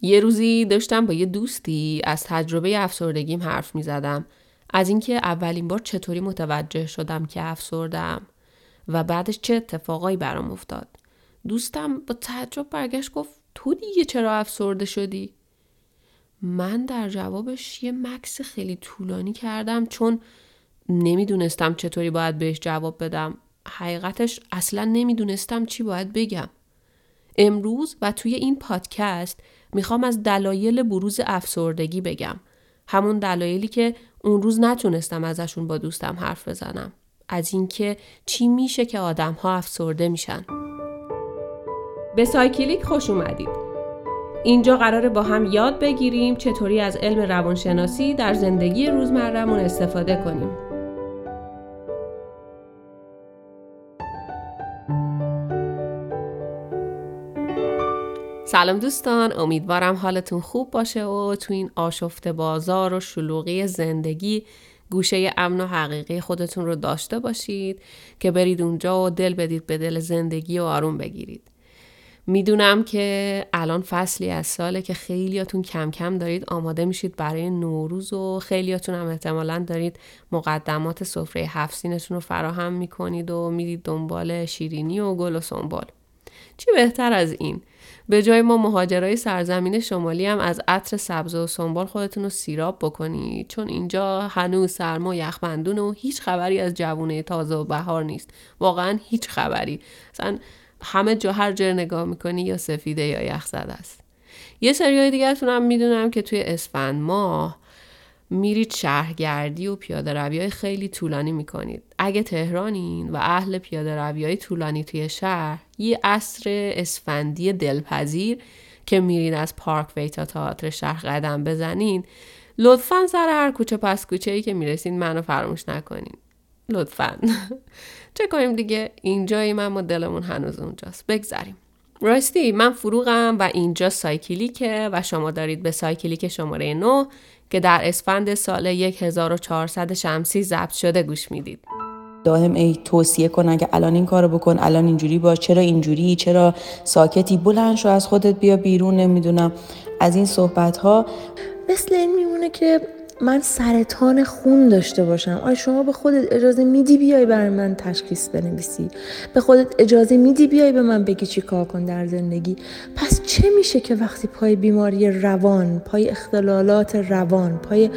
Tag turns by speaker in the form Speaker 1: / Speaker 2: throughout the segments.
Speaker 1: یه روزی داشتم با یه دوستی از تجربه افسردگیم حرف می زدم. از اینکه اولین بار چطوری متوجه شدم که افسردم و بعدش چه اتفاقایی برام افتاد. دوستم با تعجب برگشت گفت تو دیگه چرا افسرده شدی؟ من در جوابش یه مکس خیلی طولانی کردم چون نمی‌دونستم چطوری باید بهش جواب بدم. حقیقتش اصلا نمی‌دونستم چی باید بگم. امروز و توی این پادکست می‌خوام از دلایل بروز افسردگی بگم. همون دلایلی که اون روز نتونستم ازشون با دوستم حرف بزنم. از اینکه چی میشه که آدم ها افسرده میشن. به سایکلیک خوش اومدید. اینجا قراره با هم یاد بگیریم چطوری از علم روانشناسی در زندگی روزمرهمون استفاده کنیم. سلام دوستان امیدوارم حالتون خوب باشه و تو این آشفت بازار و شلوغی زندگی گوشه امن و حقیقی خودتون رو داشته باشید که برید اونجا و دل بدید به دل زندگی و آروم بگیرید. می‌دونم که الان فصلی از ساله که خیلیاتون کم کم دارید آماده میشید برای نوروز و خیلیاتون هم احتمالا دارید مقدمات سفره هفسینتون رو فراهم می‌کنید و میرید دنبال شیرینی و گل و سنبال چی بهتر از این؟ به جای ما مهاجرای سرزمین شمالی هم از عطر سبز و سنبال خودتون رو سیراب بکنید. چون اینجا هنوز سرما و یخبندون و هیچ خبری از جوونه تازه و بهار نیست. واقعا هیچ خبری. اصلا همه جا هر جا نگاه می‌کنی یا سفیده یا یخ زده است. یه سریای دیگه هم می‌دونم که توی اسفند ماه میرید شهرگردی و پیاده روی خیلی طولانی می‌کنید. اگه تهرانین و اهل پیاده روی طولانی توی شهر یه عصر اسفندی دلپذیر که میرین از پارک وی تا تئاتر شهر قدم بزنین لطفا سر هر کوچه پس کوچه ای که می‌رسین منو فراموش نکنین. لطفا. چه کنیم دیگه؟ اینجایی من ما دلمون هنوز اونجاست. بگذریم. راستی من فروغم و اینجا سایکلیکه و شما دارید به سایکلیک شماره 9 که در اسفند سال 1400 شمسی ضبط شده گوش می‌دید.
Speaker 2: دائم ای توصیه کنن که الان این کارو بکن الان اینجوری باش چرا اینجوری چرا ساکتی بلند شو از خودت بیا بیرون نمی‌دونم از این صحبت ها
Speaker 3: مثل این میمونه که من سرطان خون داشته باشم. آیا شما به خودت اجازه میدی بیای برای من تشخیص بنویسی؟ به خودت اجازه میدی بیای به من بگی چی کار کن در زندگی؟ پس چه میشه که وقتی پای بیماری روان پای اختلالات روان پای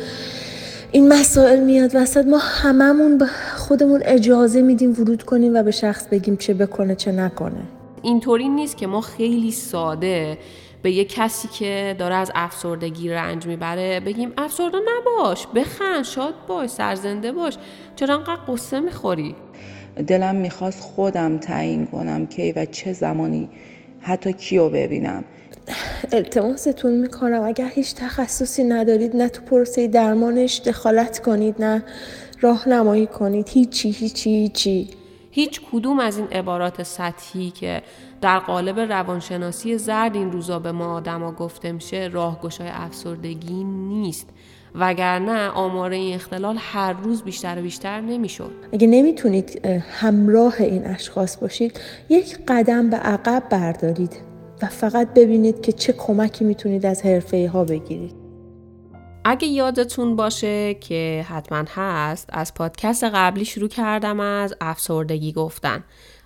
Speaker 3: این مسائل میاد وسط ما هممون به خودمون اجازه میدیم ورود کنیم و به شخص بگیم چه بکنه چه نکنه؟
Speaker 1: اینطوری نیست که ما خیلی ساده به یه کسی که داره از افسردگی رنج می‌بره بگیم افسرده نباش بخند شاد باش سرزنده باش. چرا انقدر قصه می‌خوری؟
Speaker 2: دلم می‌خواست خودم تعیین کنم کی و چه زمانی حتی کیو ببینم.
Speaker 3: التماستون می‌کنم. اگر هیچ تخصصی ندارید نه تو پروسه درمانش دخالت کنید نه راهنمایی کنید. هیچی هیچی هیچی.
Speaker 1: هیچ کدوم از این عبارات سطحی که در قالب روانشناسی زرد این روزا به ما آدما گفته میشه راهگشای افسردگی نیست. وگرنه آمار این اختلال هر روز بیشتر و بیشتر نمی‌شد.
Speaker 3: اگه نمی‌تونید همراه این اشخاص باشید یک قدم به عقب بردارید و فقط ببینید که چه کمکی می‌تونید از حرفه ها بگیرید.
Speaker 1: اگه یادتون باشه که حتما هست از پادکست قبلی شروع کردم از افسردگی گفتن.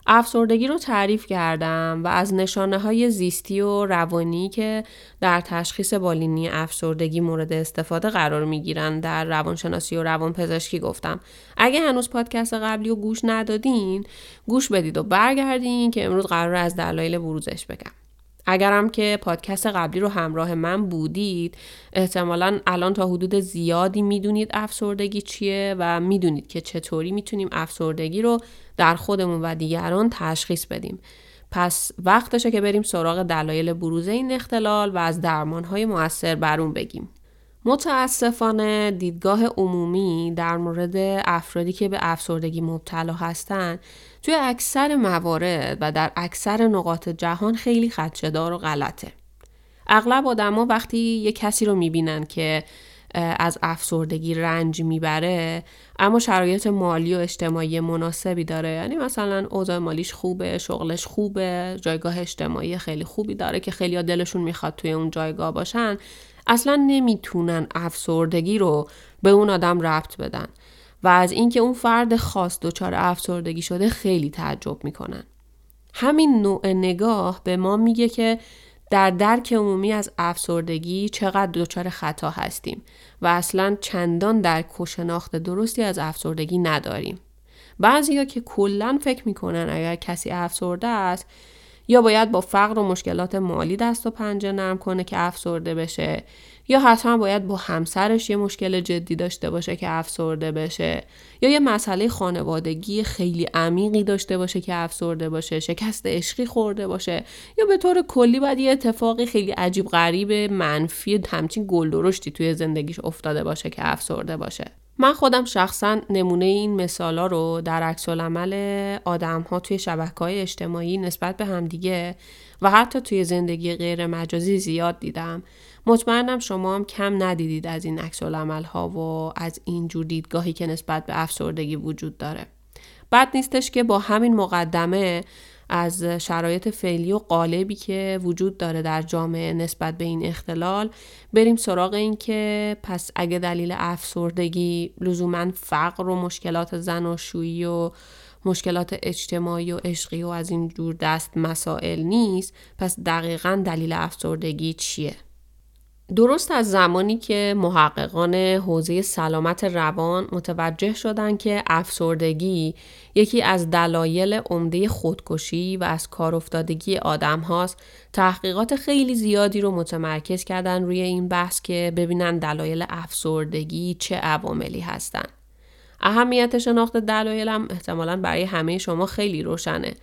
Speaker 1: افسردگی رو تعریف کردم و از نشانه های زیستی و روانی که در تشخیص بالینی افسردگی مورد استفاده قرار می گیرن در روانشناسی و روانپزشکی گفتم. اگه هنوز پادکست قبلی رو گوش ندادین گوش بدید و برگردین که امروز قرار از دلایل بروزش بگم. اگرم که پادکست قبلی رو همراه من بودید احتمالا الان تا حدود زیادی می‌دونید افسردگی چیه و می‌دونید که چطوری می‌تونیم افسردگی رو در خودمون و دیگران تشخیص بدیم. پس وقتشه که بریم سراغ دلایل بروز این اختلال و از درمانهای موثر بر اون بگیم. متاسفانه دیدگاه عمومی در مورد افرادی که به افسردگی مبتلا هستند توی اکثر موارد و در اکثر نقاط جهان خیلی خدشدار و غلطه. اغلب آدما وقتی یه کسی رو می‌بینن که از افسردگی رنج می‌بره اما شرایط مالی و اجتماعی مناسبی داره. یعنی مثلا اوضاع مالیش خوبه شغلش خوبه جایگاه اجتماعی خیلی خوبی داره که خیلی دلشون می‌خواد توی اون جایگاه باشن. اصلا نمی‌تونن افسردگی رو به اون آدم ربط بدن. و از اینکه اون فرد خاص دچار افسردگی شده خیلی تعجب می‌کنن همین نوع نگاه به ما میگه که در درک عمومی از افسردگی چقدر دچار خطا هستیم و اصلا چندان درک و شناخت درستی از افسردگی نداریم. بعضیا که کلا فکر می‌کنن اگر کسی افسرده است یا باید با فقر و مشکلات مالی دست و پنجه نرم کنه که افسرده بشه یا حتما باید با همسرش یه مشکل جدی داشته باشه که افسرده بشه. یا یه مسئله خانوادگی خیلی عمیقی داشته باشه که افسرده باشه شکست عشقی خورده باشه. یا به طور کلی باید یه اتفاقی خیلی عجیب غریب منفی همچین گل درشتی توی زندگیش افتاده باشه که افسرده باشه. من خودم شخصا نمونه این مثالا رو در عکس العمل آدم ها توی شبکه های اجتماعی نسبت به همدیگه و حتی توی زندگی غیر مجازی زیاد دیدم. مطمئنم شما هم کم ندیدید از این عکس ها و از این جور دیدگاهی که نسبت به افسردگی وجود داره بد نیستش که با همین مقدمه از شرایط فعلی و قالبی که وجود داره در جامعه نسبت به این اختلال بریم سراغ این که پس اگه دلیل افسردگی لزوما فقر و مشکلات زن و شویی و مشکلات اجتماعی و عشقی و از این جور دست مسائل نیست پس دقیقا دلیل افسردگی چیه؟ درست از زمانی که محققان حوزه سلامت روان متوجه شدند که افسردگی یکی از دلایل عمده خودکشی و از کار افتادگی آدم هاست تحقیقات خیلی زیادی رو متمرکز کردن روی این بحث که ببینن دلایل افسردگی چه عواملی هستند. اهمیت شناخت دلایل هم احتمالا برای همه شما خیلی روشنه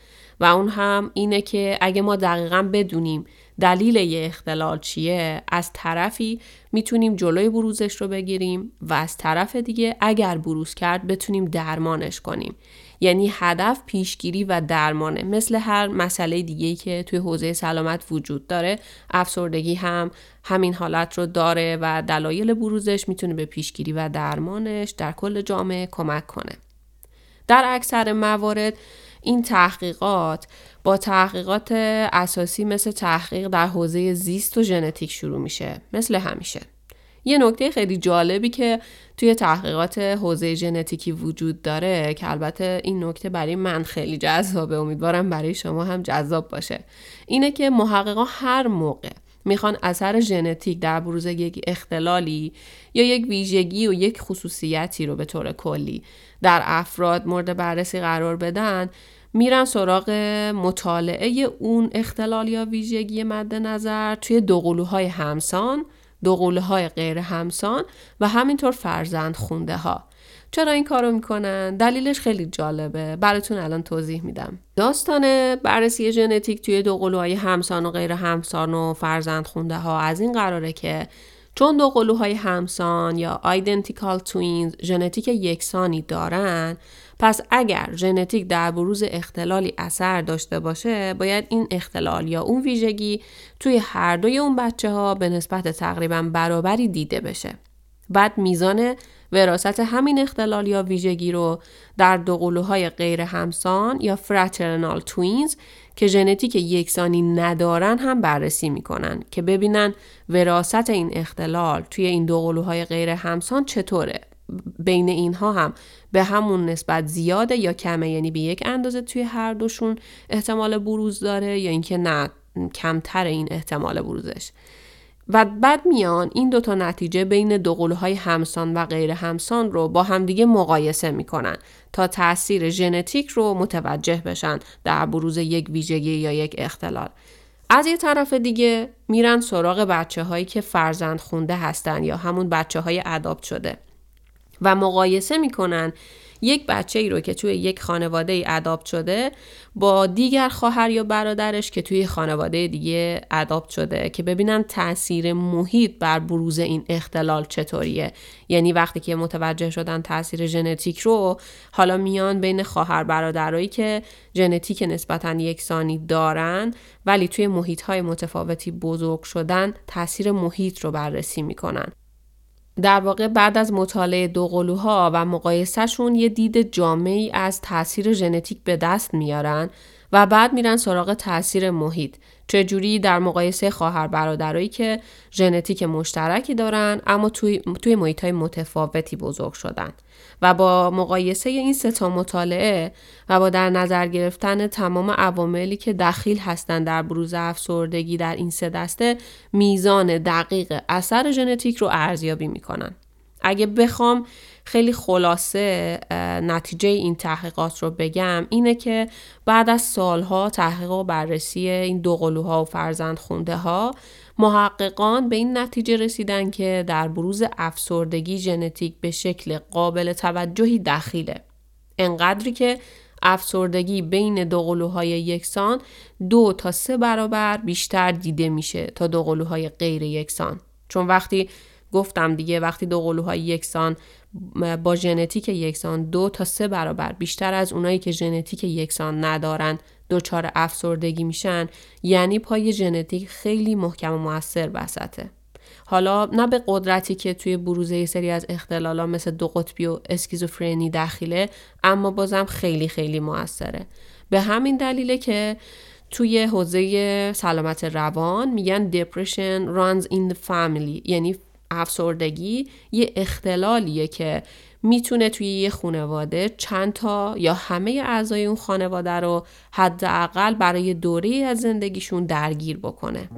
Speaker 1: و اون هم اینه که اگه ما دقیقا بدونیم دلیل یه اختلال چیه؟ از طرفی می‌تونیم جلوی بروزش رو بگیریم و از طرف دیگه اگر بروز کرد بتونیم درمانش کنیم. یعنی هدف پیشگیری و درمانه. مثل هر مسئله دیگه که توی حوزه سلامت وجود داره افسردگی هم همین حالت رو داره و دلایل بروزش می‌تونه به پیشگیری و درمانش در کل جامعه کمک کنه. در اکثر موارد این تحقیقات با تحقیقات اساسی مثل تحقیق در حوزه زیست و ژنتیک شروع میشه. مثل همیشه. یه نکته خیلی جالبی که توی تحقیقات حوزه ژنتیکی وجود داره که البته این نکته برای من خیلی جذابه امیدوارم برای شما هم جذاب باشه اینه که محققا هر موقع می‌خوان اثر ژنتیک در بروز یک اختلالی یا یک ویژگی و یک خصوصیتی رو به طور کلی در افراد مورد بررسی قرار بدن میرن سراغ مطالعه اون اختلال یا ویژگی مد نظر توی دوقلوهای همسان دوقلوهای غیر همسان و همینطور فرزند خونده ها. چرا این کارو می‌کنن؟ دلیلش خیلی جالبه. براتون الان توضیح میدم. داستان بررسی ژنتیک توی دوقلوهای همسان و غیر همسان و فرزند خونده ها از این قراره که چون دو قلوهای همسان یا آیدنتیکال توینز ژنتیک یکسانی دارن پس اگر ژنتیک در بروز اختلالی اثر داشته باشه باید این اختلال یا اون ویژگی توی هر دوی اون بچه ها به نسبت تقریبا برابری دیده بشه. بعد میزان وراست همین اختلال یا ویژگی رو در دو قلوهای غیر همسان یا فراترنال توینز که ژنتیک یکسانی ندارن هم بررسی می‌کنن که ببینن وراست این اختلال توی این دو قلوهای غیر همسان چطوره. بین اینها هم به همون نسبت زیاده یا کمه یعنی به یک اندازه توی هر دوشون احتمال بروز داره یا اینکه نه کمتر این احتمال بروزش. و بعد میان این دوتا نتیجه بین دو های همسان و غیر همسان رو با همدیگه مقایسه می‌کنن تا تاثیر ژنتیک رو متوجه بشن در بروز یک ویژگی یا یک اختلال. از یه طرف دیگه میرن سراغ بچه هایی که فرزند خونده هستن یا همون بچه های اداپت شده. و مقایسه می‌کنن یک بچه ای رو که توی یک خانواده ای اداپت شده با دیگر خواهر یا برادرش که توی خانواده دیگه اداپت شده که ببینن تاثیر محیط بر بروز این اختلال چطوریه. یعنی وقتی که متوجه شدن تاثیر ژنتیک رو حالا میان بین خواهر برادرایی که ژنتیک نسبتا یکسانی دارن ولی توی محیط های متفاوتی بزرگ شدن تاثیر محیط رو بررسی می‌کنن. در واقع بعد از مطالعه دو قلوها و مقایسهشون یه دید جامعی از تاثیر ژنتیک به دست میارن و بعد میرن سراغ تاثیر محیط. چجوری در مقایسه خواهر برادرایی که ژنتیک مشترکی دارن اما توی, توی محیط های متفاوتی بزرگ شدن. و با مقایسه این ستا مطالعه و با در نظر گرفتن تمام عواملی که دخیل هستند در بروز افسردگی در این سه دسته میزان دقیق اثر ژنتیک رو ارزیابی می‌کنن. اگه بخوام خیلی خلاصه نتیجه این تحقیقات رو بگم اینه که بعد از سالها تحقیق و بررسی این دو قلوها و فرزند خونده ها محققان به این نتیجه رسیدن که در بروز افسردگی ژنتیک به شکل قابل توجهی دخیله. انقدری که افسردگی بین دو قلوهای یکسان دو تا سه برابر بیشتر دیده میشه تا دو قلوهای غیر یکسان. چون وقتی گفتم دیگه وقتی دو قلوهای یکسان با ژنتیک یکسان دو تا سه برابر بیشتر از اونایی که ژنتیک یکسان ندارن دچار افسردگی میشن یعنی پای ژنتیک خیلی محکم و موثر وسطه حالا نه به قدرتی که توی بروزه یه سری از اختلالا مثل دو قطبی و اسکیزوفرنی داخله اما بازم خیلی خیلی موثره. به همین دلیله که توی حوزه سلامت روان میگن depression runs in the family یعنی افسردگی یه اختلالیه که می‌تونه توی یه خانواده چند تا یا همه اعضای اون خانواده رو حداقل برای دوره از زندگیشون درگیر بکنه.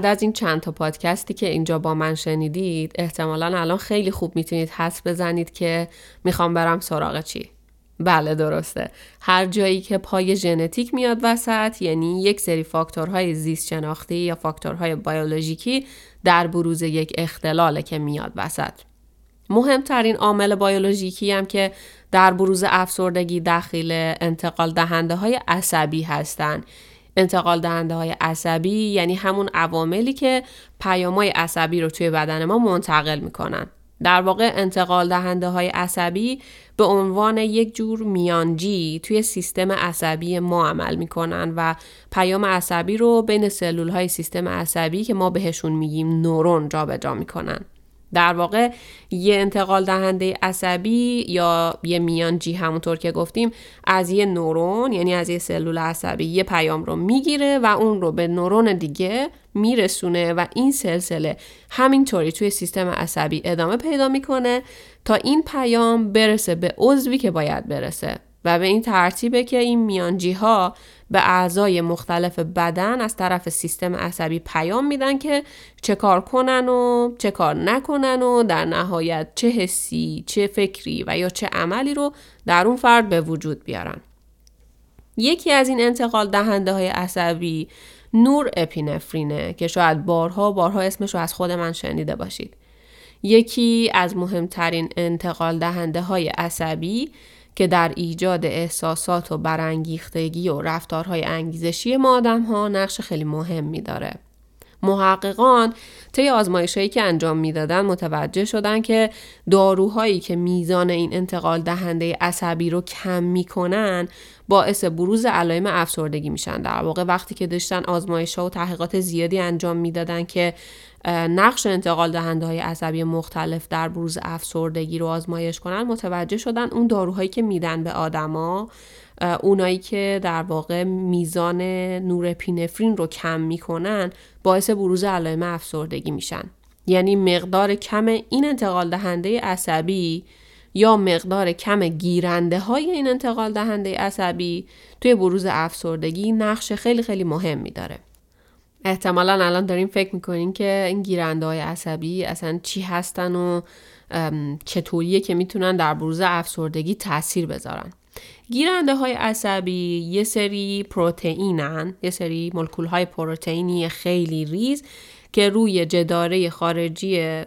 Speaker 1: بعد از این چند تا پادکستی که اینجا با من شنیدید احتمالا الان خیلی خوب می‌تونید حس بزنید که می‌خوام برم سراغ چی. بله درسته. هر جایی که پای ژنتیک میاد وسط یعنی یک سری فاکتورهای زیست شناختی یا فاکتورهای بیولوژیکی در بروز یک اختلاله که میاد وسط. مهمترین عامل بیولوژیکی هم که در بروز افسردگی داخل انتقال دهنده های عصبی هستند انتقال دهنده های عصبی یعنی همون عواملی که پیامای عصبی رو توی بدن ما منتقل می‌کنن. در واقع انتقال دهنده های عصبی به عنوان یک جور میانجی توی سیستم عصبی ما عمل می‌کنن و پیام عصبی رو بین سلول های سیستم عصبی که ما بهشون میگیم نورون جابجا می‌کنن. در واقع یه انتقال دهنده عصبی یا یه میانجی همونطور که گفتیم از یه نورون یعنی از یه سلول عصبی یه پیام رو می‌گیره و اون رو به نورون دیگه میرسونه و این سلسله همینطوری توی سیستم عصبی ادامه پیدا می‌کنه تا این پیام برسه به عضوی که باید برسه. و به این ترتیبه که این میانجی ها به اعضای مختلف بدن از طرف سیستم عصبی پیام میدن که چه کار کنن و چه کار نکنن و در نهایت چه حسی، چه فکری و یا چه عملی رو در اون فرد به وجود بیارن. یکی از این انتقال دهنده های عصبی نور اپینفرینه که شاید بارها بارها اسمش رو از خود من شنیده باشید. یکی از مهمترین انتقال دهنده های عصبی که در ایجاد احساسات و برانگیختگی و رفتارهای انگیزشی ما آدم ها نقش خیلی می داره. محققان طی آزمایشهایی که انجام می‌دادن متوجه شدن که داروهایی که میزان این انتقال دهنده عصبی رو کم می‌کنن باعث بروز علائم افسردگی میشن در واقع وقتی که داشتن آزمایش ها و تحقیقات زیادی انجام می‌دادن که نقش انتقال دهنده های عصبی مختلف در بروز افسردگی رو آزمایش کنن متوجه شدن اون داروهایی که میدن به آدما اونایی که در واقع میزان نورپینفرین رو کم می‌کنن باعث بروز علائم افسردگی میشن. یعنی مقدار کم این انتقال دهنده عصبی یا مقدار کم گیرنده های این انتقال دهنده عصبی توی بروز افسردگی نقش خیلی خیلی مهمی داره احتمالا الان داریم فکر می‌کنین که این گیرنده های عصبی اصلا چی هستن و چطوریه که می‌تونن در بروز افسردگی تاثیر بذارن. گیرنده های عصبی یه سری پروتئینن یه سری مولکول های پروتئینی خیلی ریز که روی جداره خارجی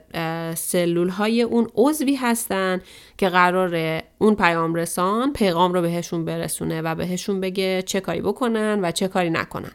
Speaker 1: سلول های اون عضوی هستن که قرار اون پیام رسان پیغام رو بهشون برسونه و بهشون بگه چه کاری بکنن و چه کاری نکنن.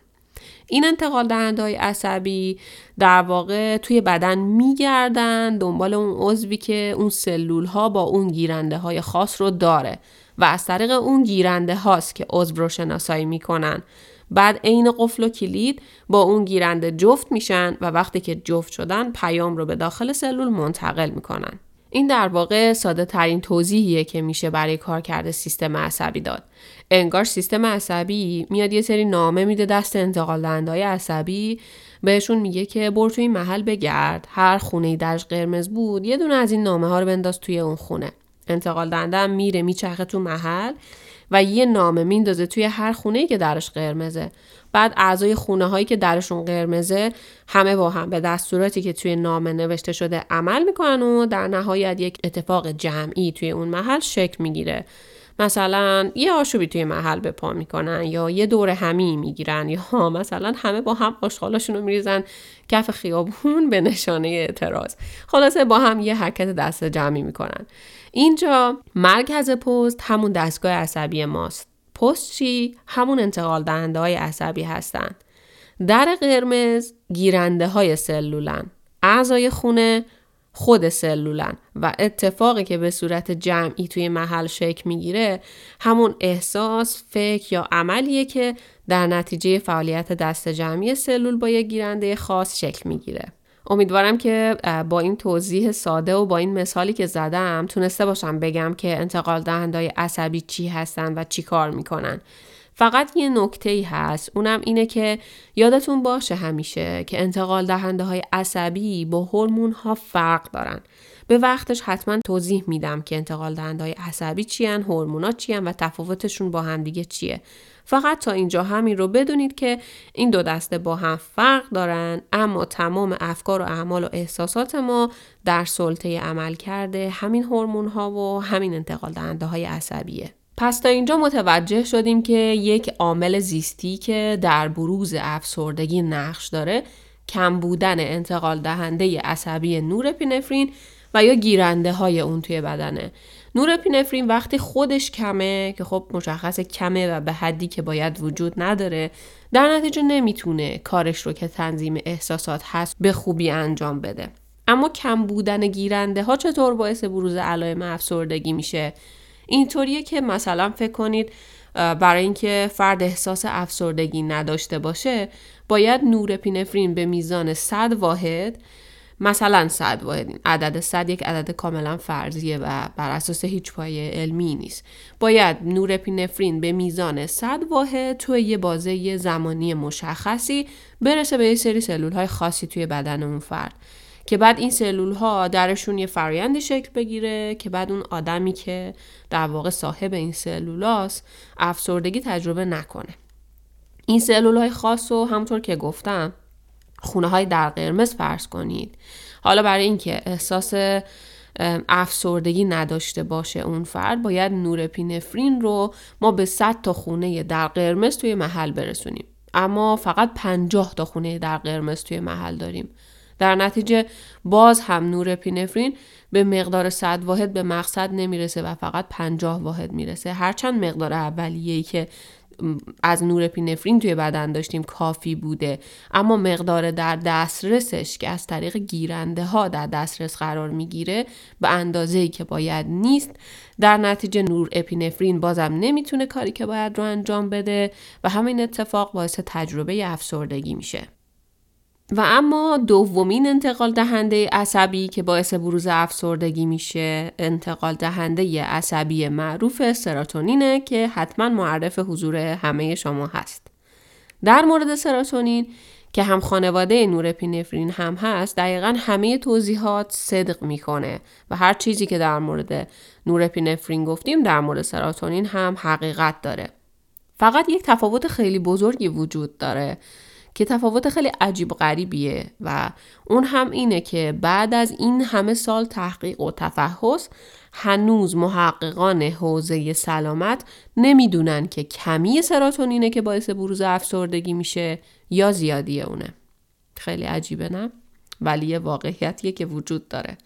Speaker 1: این انتقال دهنده های عصبی در واقع توی بدن میگردن دنبال اون عضوی که اون سلول ها با اون گیرنده های خاص رو داره و از طریق اون گیرنده هاست که عضو رو شناسایی می‌کنن. بعد عین قفل و کلید با اون گیرنده جفت میشن و وقتی که جفت شدن پیام رو به داخل سلول منتقل می‌کنن. این در واقع ساده ترین توضیحیه که میشه برای کار کرده سیستم عصبی داد. انگار سیستم عصبی میاد یه سری نامه میده دست انتقال دهنده عصبی بهشون میگه که برو توی این محل بگرد هر خونه درش قرمز بود یه دونه از این نامه ها رو بنداز توی اون خونه انتقال دهنده میره میچرخه تو محل و یه نامه میندازه توی هر خونه که درش قرمزه بعد اعضای خونه هایی که درشون قرمزه همه با هم به دستوراتی که توی نامه نوشته شده عمل می‌کنن و در نهایت یک اتفاق جمعی توی اون محل شکل می‌گیره. مثلا یه آشوبی توی محل به پا می‌کنن یا یه دور همی می‌گیرن یا مثلا همه با هم آشغالاشون رو میریزن کف خیابون به نشانه اعتراض. خلاصه با هم یه حرکت دست جمعی می‌کنن. اینجا مرکز پست همون دستگاه عصبی ماست. پست چی؟ همون انتقال دهنده های عصبی هستند. در قرمز گیرنده های سلولن. اعضای خونه خود سلولن و اتفاقی که به صورت جمعی توی محل شکل می‌گیره همون احساس، فکر یا عملیه که در نتیجه فعالیت دست جمعی سلول با یک گیرنده خاص شکل می‌گیره. امیدوارم که با این توضیح ساده و با این مثالی که زدم تونسته باشم بگم که انتقال دهندهای عصبی چی هستن و چی کار می‌کنن. فقط یه نکته ای هست اونم اینه که یادتون باشه همیشه که انتقال دهنده های عصبی با هورمون ها فرق دارن. به وقتش حتما توضیح میدم که انتقال دهنده های عصبی چی هن، هورمونا چی هن و تفاوتشون با همدیگه چیه. فقط تا اینجا همین رو بدونید که این دو دسته با هم فرق دارن اما تمام افکار و اعمال و احساسات ما در سلطه عمل کرده همین هورمون ها و همین انتقال دهنده های عصبیه. پس تا اینجا متوجه شدیم که یک عامل زیستی که در بروز افسردگی نقش داره کم بودن انتقال دهنده عصبی نورپینفرین و یا گیرنده های اون توی بدنه. نورپینفرین وقتی خودش کمه که خب مشخص کمه و به حدی که باید وجود نداره در نتیجه نمی‌تونه کارش رو که تنظیم احساسات هست به خوبی انجام بده. اما کم بودن گیرنده ها چطور باعث بروز علائم افسردگی میشه؟ اینطوریه که مثلا فکر کنید برای اینکه فرد احساس افسردگی نداشته باشه باید نورپینفرین به میزان 100 واحد مثلا صد واحد عدد صد یک عدد کاملا فرضیه و بر اساس هیچ پایه علمی نیست. باید نورپینفرین به میزان 100 واحد توی یه بازه زمانی مشخصی برسه به یه سری سلول های خاصی توی بدن اون فرد. که بعد این سلول ها درشون یه فرایندی شکل بگیره که بعد اون آدمی که در واقع صاحب این سلولاست افسردگی تجربه نکنه. این سلول های خاص رو همطور که گفتم خونه های در قرمز فرض کنید. حالا برای اینکه احساس افسردگی نداشته باشه اون فرد باید نورپینفرین رو ما به 100 تا خونه در قرمز توی محل برسونیم. اما فقط 50 تا خونه در قرمز توی محل داریم. در نتیجه باز هم نورپینفرین به مقدار 100 واحد به مقصد نمی‌رسه و فقط 50 واحد می‌رسه. هرچند مقدار اولیه‌ای که از نورپینفرین توی بدن داشتیم کافی بوده. اما مقدار در دسترسش که از طریق گیرنده ها در دسترس قرار می‌گیره به اندازه ای که باید نیست در نتیجه نور اپینفرین بازم نمی‌تونه کاری که باید رو انجام بده و همین اتفاق باعث تجربه افسردگی میشه. و اما دومین انتقال دهنده عصبی که باعث بروز افسردگی میشه انتقال دهنده عصبی معروف سراتونینه که حتما معرف حضور همه شما هست. در مورد سراتونین که هم خانواده نورپینفرین هم هست دقیقا همه توضیحات صدق می‌کنه و هر چیزی که در مورد نورپینفرین گفتیم در مورد سراتونین هم حقیقت داره. فقط یک تفاوت خیلی بزرگی وجود داره که تفاوت خیلی عجیب غریبیه و اون هم اینه که بعد از این همه سال تحقیق و تفحص هنوز محققان حوزه سلامت نمی‌دونن که کمی سراتونینه که باعث بروز افسردگی میشه یا زیادی اونه. خیلی عجیبه نه؟ ولی یه واقعیتیه که وجود داره.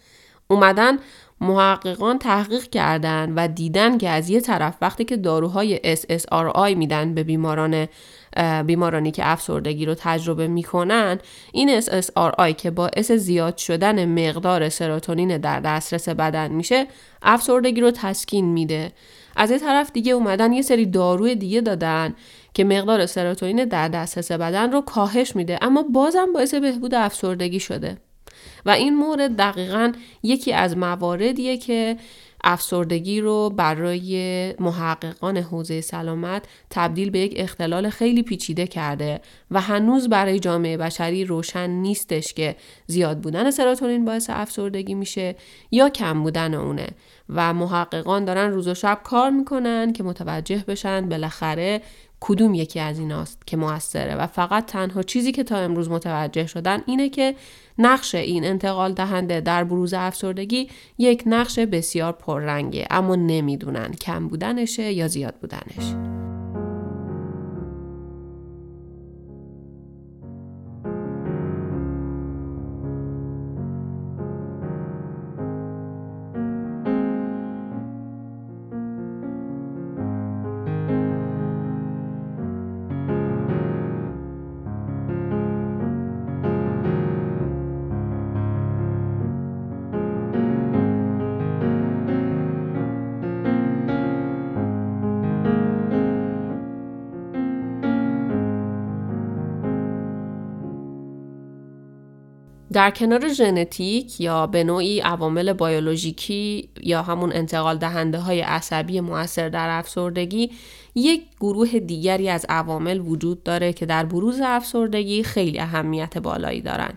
Speaker 1: اومدن محققان تحقیق کردن و دیدن که از یه طرف وقتی که داروهای SSRI میدن به بیماران بیمارانی که افسردگی رو تجربه می‌کنن این SSRI که باعث زیاد شدن مقدار سروتونین در دسترس بدن میشه افسردگی رو تسکین میده. از یه طرف دیگه اومدن یه سری داروی دیگه دادن که مقدار سروتونین در دسترس بدن رو کاهش میده اما بازم باعث بهبود افسردگی شده. و این مورد دقیقا یکی از مواردیه که افسردگی رو برای محققان حوزه سلامت تبدیل به یک اختلال خیلی پیچیده کرده و هنوز برای جامعه بشری روشن نیستش که زیاد بودن سراتونین باعث افسردگی میشه یا کم بودن اونه. و محققان دارن روز و شب کار می‌کنن که متوجه بشن بالاخره کدوم یکی از ایناست که موثره. و فقط تنها چیزی که تا امروز متوجه شدن اینه که نقش این انتقال دهنده در بروز افسردگی یک نقش بسیار پررنگه اما نمی‌دونن کم بودنشه یا زیاد بودنش. در کنار ژنتیک یا به نوعی عوامل بیولوژیکی یا همون انتقال دهنده های عصبی موثر در افسردگی یک گروه دیگری از عوامل وجود داره که در بروز افسردگی خیلی اهمیت بالایی دارن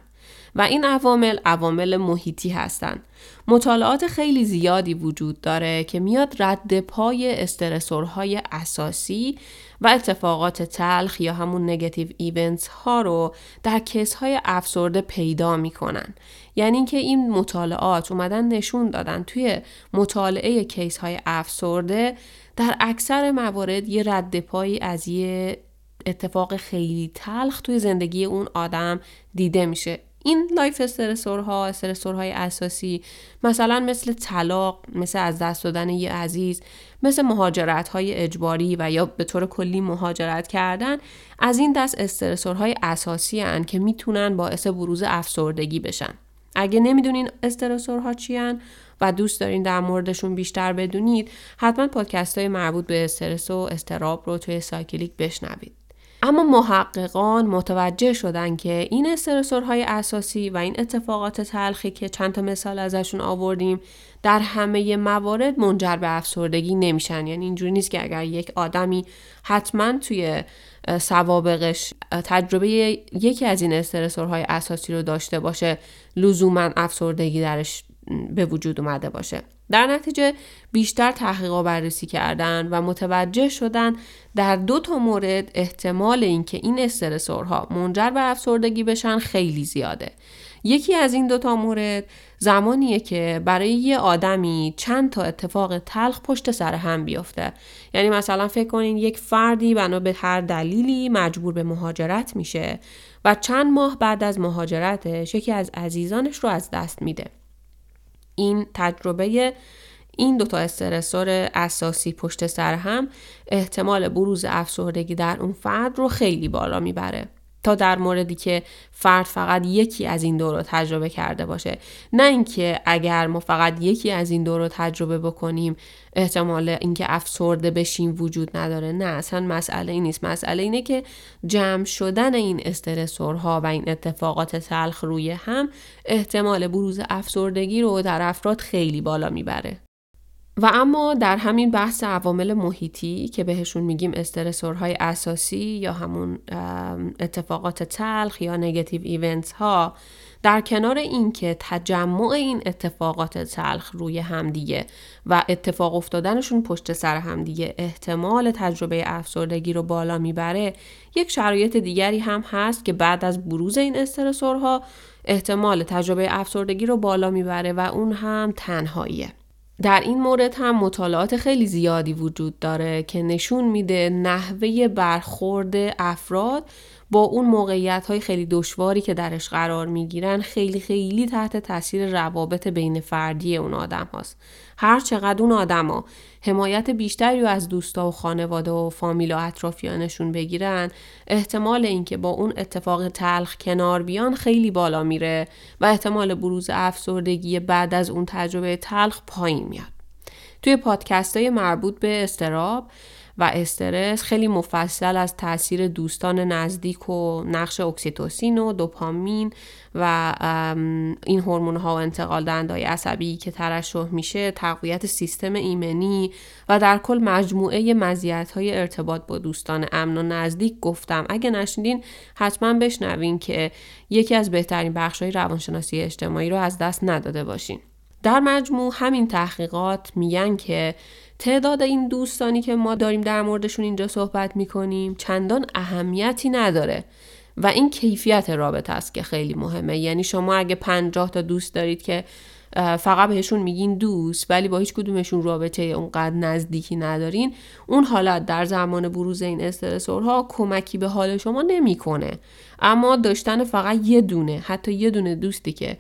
Speaker 1: و این عوامل عوامل محیطی هستند. مطالعات خیلی زیادی وجود داره که میاد رد پای استرسورهای اساسی و اتفاقات تلخ یا همون نگتیو ایونتس ها رو در case های افسرده پیدا می‌کنن. یعنی اینکه این مطالعات اومدن نشون دادن توی مطالعه case های افسرده در اکثر موارد یه رد پایی از یه اتفاق خیلی تلخ توی زندگی اون آدم دیده میشه. این life stressor ها stressor های اساسی مثلا مثل طلاق مثل از دست دادن یه عزیز مثل مهاجرت های اجباری و یا به طور کلی مهاجرت کردن از این دست استرسورهای اساسی هن که می‌تونن باعث بروز افسردگی بشن. اگه نمی‌دونین استرسورها چی هن و دوست دارین در موردشون بیشتر بدونید حتما پادکست های مربوط به استرس و استراب رو توی سایکلیک بشنوید. اما محققان متوجه شدن که این استرسورهای اساسی و این اتفاقات تلخی که چند تا مثال ازشون آوردیم در همه موارد منجر به افسردگی نمیشن. یعنی اینجوری نیست که اگر یک آدمی حتما توی سوابقش تجربه یکی از این استرسورهای اساسی رو داشته باشه لزوما افسردگی درش به وجود اومده باشه. در نتیجه بیشتر تحقیق بررسی کردن و متوجه شدن در دو تا مورد احتمال اینکه این استرسورها منجر به افسردگی بشن خیلی زیاده. یکی از این دوتا مورد زمانیه که برای یه آدمی چند تا اتفاق تلخ پشت سر هم بیفته. یعنی مثلا فکر کنین یک فردی بنا به هر دلیلی مجبور به مهاجرت میشه و چند ماه بعد از مهاجرتش یکی از عزیزانش رو از دست میده. این تجربه این دوتا استرسور اساسی پشت سر هم احتمال بروز افسردگی در اون فرد رو خیلی بالا می‌بره تا در موردی که فرد فقط یکی از این دو رو تجربه کرده باشه. نه اینکه اگر ما فقط یکی از این دو رو تجربه بکنیم احتمال اینکه افسرده بشیم وجود نداره. نه اصلا مسئله این نیست. مسئله اینه که جمع شدن این استرسورها و این اتفاقات تلخ روی هم احتمال بروز افسردگی رو در افراد خیلی بالا می‌بره. و اما در همین بحث عوامل محیطی که بهشون میگیم استرسورهای اساسی یا همون اتفاقات تلخ یا نگتیو ایونت ها در کنار اینکه تجمع این اتفاقات تلخ روی همدیگه و اتفاق افتادنشون پشت سر همدیگه احتمال تجربه افسردگی رو بالا می‌بره یک شرایط دیگری هم هست که بعد از بروز این استرسورها احتمال تجربه افسردگی رو بالا می‌بره و اون هم تنهاییه. در این مورد هم مطالعات خیلی زیادی وجود داره که نشون میده نحوه برخورد افراد با اون موقعیت های خیلی دشواری که درش قرار می‌گیرن خیلی خیلی تحت تاثیر روابط بین فردی اون آدم هاست. هر چقدر اون آدما حمایت بیشتری رو از دوستا و خانواده و فامیل و اطرافیانشون بگیرن احتمال اینکه با اون اتفاق تلخ کنار بیان خیلی بالا میره و احتمال بروز افسردگی بعد از اون تجربه تلخ پایین میاد. توی پادکست های مربوط به استراب و استرس خیلی مفصل از تاثیر دوستان نزدیک و نقش اکسیتوسین و دوپامین و این هورمون ها و انتقال دندای عصبی که ترشح میشه تقویت سیستم ایمنی و در کل مجموعه مزیت های ارتباط با دوستان امن و نزدیک گفتم. اگه نشنیدین حتما بشنوین که یکی از بهترین بخش های روانشناسی اجتماعی رو از دست نداده باشین. در مجموع همین تحقیقات میگن که تعداد این دوستانی که ما داریم در موردشون اینجا صحبت می‌کنیم چندان اهمیتی نداره و این کیفیت رابطه است که خیلی مهمه. یعنی شما اگه پنجاه تا دوست دارید که فقط بهشون میگین دوست ولی با هیچ کدومشون رابطه اونقدر نزدیکی ندارین اون حالت در زمان بروز این استرسورها کمکی به حال شما نمی‌کنه. اما داشتن فقط یه دونه حتی یه دونه دوستی که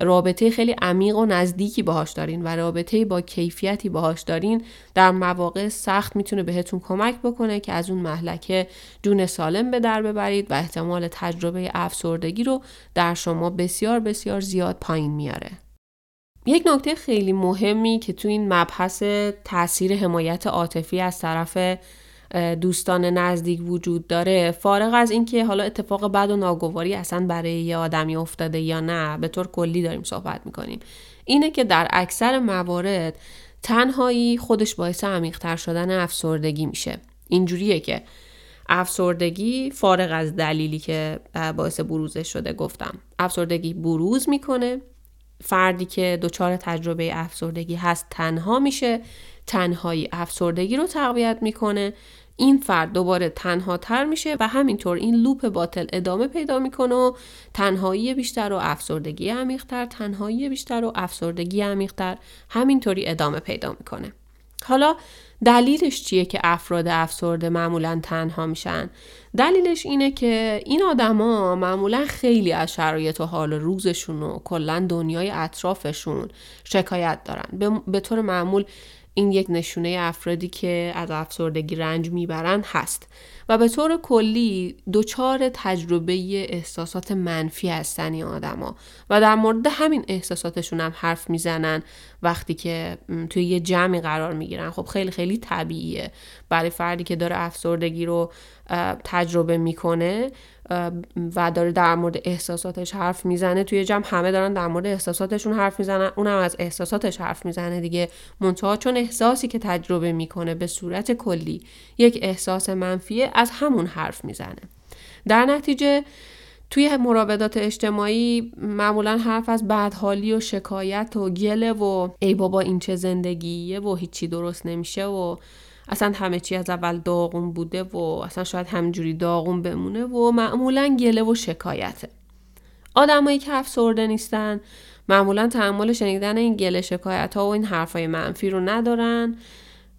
Speaker 1: رابطه خیلی عمیق و نزدیکی باهاش دارین و رابطه با کیفیتی باهاش دارین در مواقع سخت می‌تونه بهتون کمک بکنه که از اون محلکه جون سالم به در ببرید و احتمال تجربه افسردگی رو در شما بسیار بسیار زیاد پایین میاره. یک نکته خیلی مهمی که تو این مبحث تاثیر حمایت عاطفی از طرف دوستان نزدیک وجود داره فارغ از اینکه حالا اتفاق بد و ناگواری اصلا برای یه آدمی افتاده یا نه به طور کلی داریم صحبت می‌کنیم. اینه که در اکثر موارد تنهایی خودش باعث عمیقتر شدن افسردگی میشه. اینجوریه که افسردگی فارغ از دلیلی که باعث بروزش شده گفتم. افسردگی بروز می‌کنه فردی که دچار تجربه افسردگی هست تنها میشه تنهایی افسردگی رو تقویت می‌کنه. این فرد دوباره تنها تر میشه و همینطور این لوپ باطل ادامه پیدا می‌کنه و تنهایی بیشتر و افسردگی عمیقتر تنهایی بیشتر و افسردگی عمیقتر همینطوری ادامه پیدا می‌کنه. حالا دلیلش چیه که افراد افسرده معمولا تنها میشن؟ دلیلش اینه که این آدما معمولا خیلی از شرایط و حال روزشون و کلا دنیای اطرافشون شکایت دارن. به طور معمول این یک نشونه افرادی که از افسردگی رنج می‌برن هست. و به طور کلی دچار تجربه احساسات منفی هستن این آدما. و در مورد همین احساساتشون هم حرف می‌زنن وقتی که توی یه جمعی قرار می‌گیرن. خب خیلی خیلی طبیعیه. برای فردی که داره افسردگی رو تجربه می‌کنه و داره در مورد احساساتش حرف می‌زنه. توی جمع همه دارن در مورد احساساتشون حرف می‌زنن. اونم از احساساتش حرف می‌زنه دیگه. منتها چون احساسی که تجربه می‌کنه به صورت کلی یک احساس منفیه از همون حرف می‌زنه. در نتیجه توی مراودات اجتماعی معمولا حرف از بدحالی و شکایت و گله و ای بابا این چه زندگیه و هیچی درست نمیشه و اصلا همه چی از اول داغون بوده و اصلا شاید همجوری داغون بمونه و معمولا گله و شکایته. آدمایی که افسرده نیستن معمولا تحمل شنیدن این گله شکایت ها و این حرفای منفی رو ندارن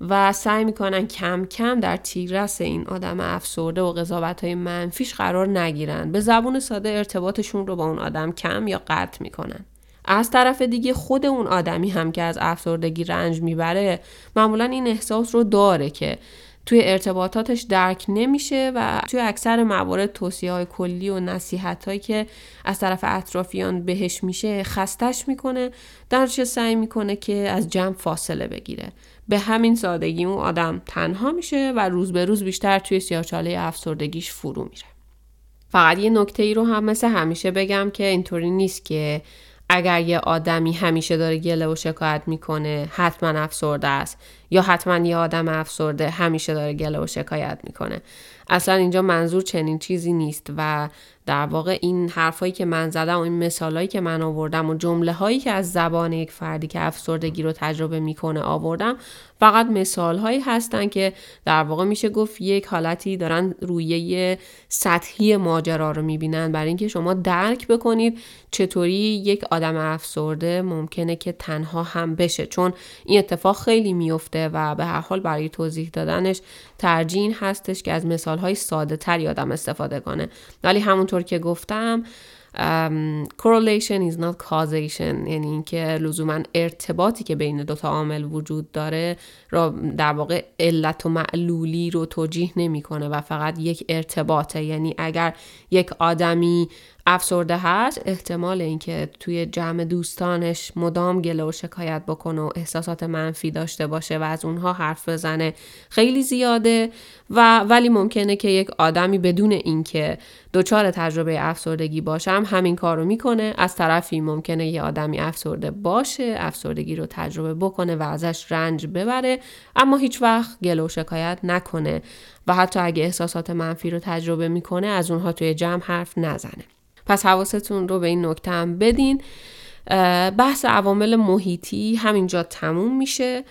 Speaker 1: و سعی می‌کنن کم کم در تیررس این آدم افسرده و قضاوت های منفیش قرار نگیرن. به زبون ساده ارتباطشون رو با اون آدم کم یا قطع می‌کنن. از طرف دیگه خود اون آدمی هم که از افسردگی رنج می‌بره معمولا این احساس رو داره که توی ارتباطاتش درک نمیشه و توی اکثر موارد توصیه های کلی و نصیحت هایی که از طرف اطرافیان بهش میشه خستش می‌کنه. در چه سعی می‌کنه که از جمع فاصله بگیره. به همین سادگی اون آدم تنها میشه و روز به روز بیشتر توی سیاچاله افسردگیش فرو میره. فقط یه نکته ای رو هم مثل همیشه بگم که اینطوری نیست که اگر یه آدمی همیشه داره گله و شکایت می‌کنه حتما افسرده است. یا حتما یه آدم افسرده همیشه داره گله و شکایت می‌کنه. اصلا اینجا منظور چنین چیزی نیست و در واقع این حرفایی که من زدم و این مثالهایی که من آوردم و جمله هایی که از زبان یک فردی که افسردگی رو تجربه می‌کنه آوردم فقط مثال هایی هستن که در واقع میشه گفت یک حالتی دارن رویه سطحی ماجرا رو می‌بینن. برای اینکه شما درک بکنید چطوری یک آدم افسرده ممکنه که تنها هم بشه. چون این اتفاق خیلی میفته و به هر حال برای توضیح دادنش ترجیح هستش که از مثال های ساده تر آدم استفاده کنه. ولی همونطور که گفتم correlation is not causation. یعنی اینکه لزوما ارتباطی که بین دوتا عامل وجود داره را در واقع علت و معلولی رو توجیه نمی‌کنه و فقط یک ارتباطه. یعنی اگر یک آدمی افسرده هست احتمال اینکه توی جمع دوستانش مدام گله و شکایت بکنه و احساسات منفی داشته باشه و از اونها حرف بزنه خیلی زیاده و ولی ممکنه که یک آدمی بدون اینکه دچار تجربه افسردگی باشم همین کار رو می‌کنه. از طرفی ممکنه یه آدمی افسرده باشه افسردگی رو تجربه بکنه و ازش رنج ببره اما هیچ وقت گله و شکایت نکنه و حتی اگه احساسات منفی رو تجربه می‌کنه از اونها توی جمع حرف نزنه. پس حواستون رو به این نکته هم بدین. بحث عوامل محیطی همینجا تموم میشه.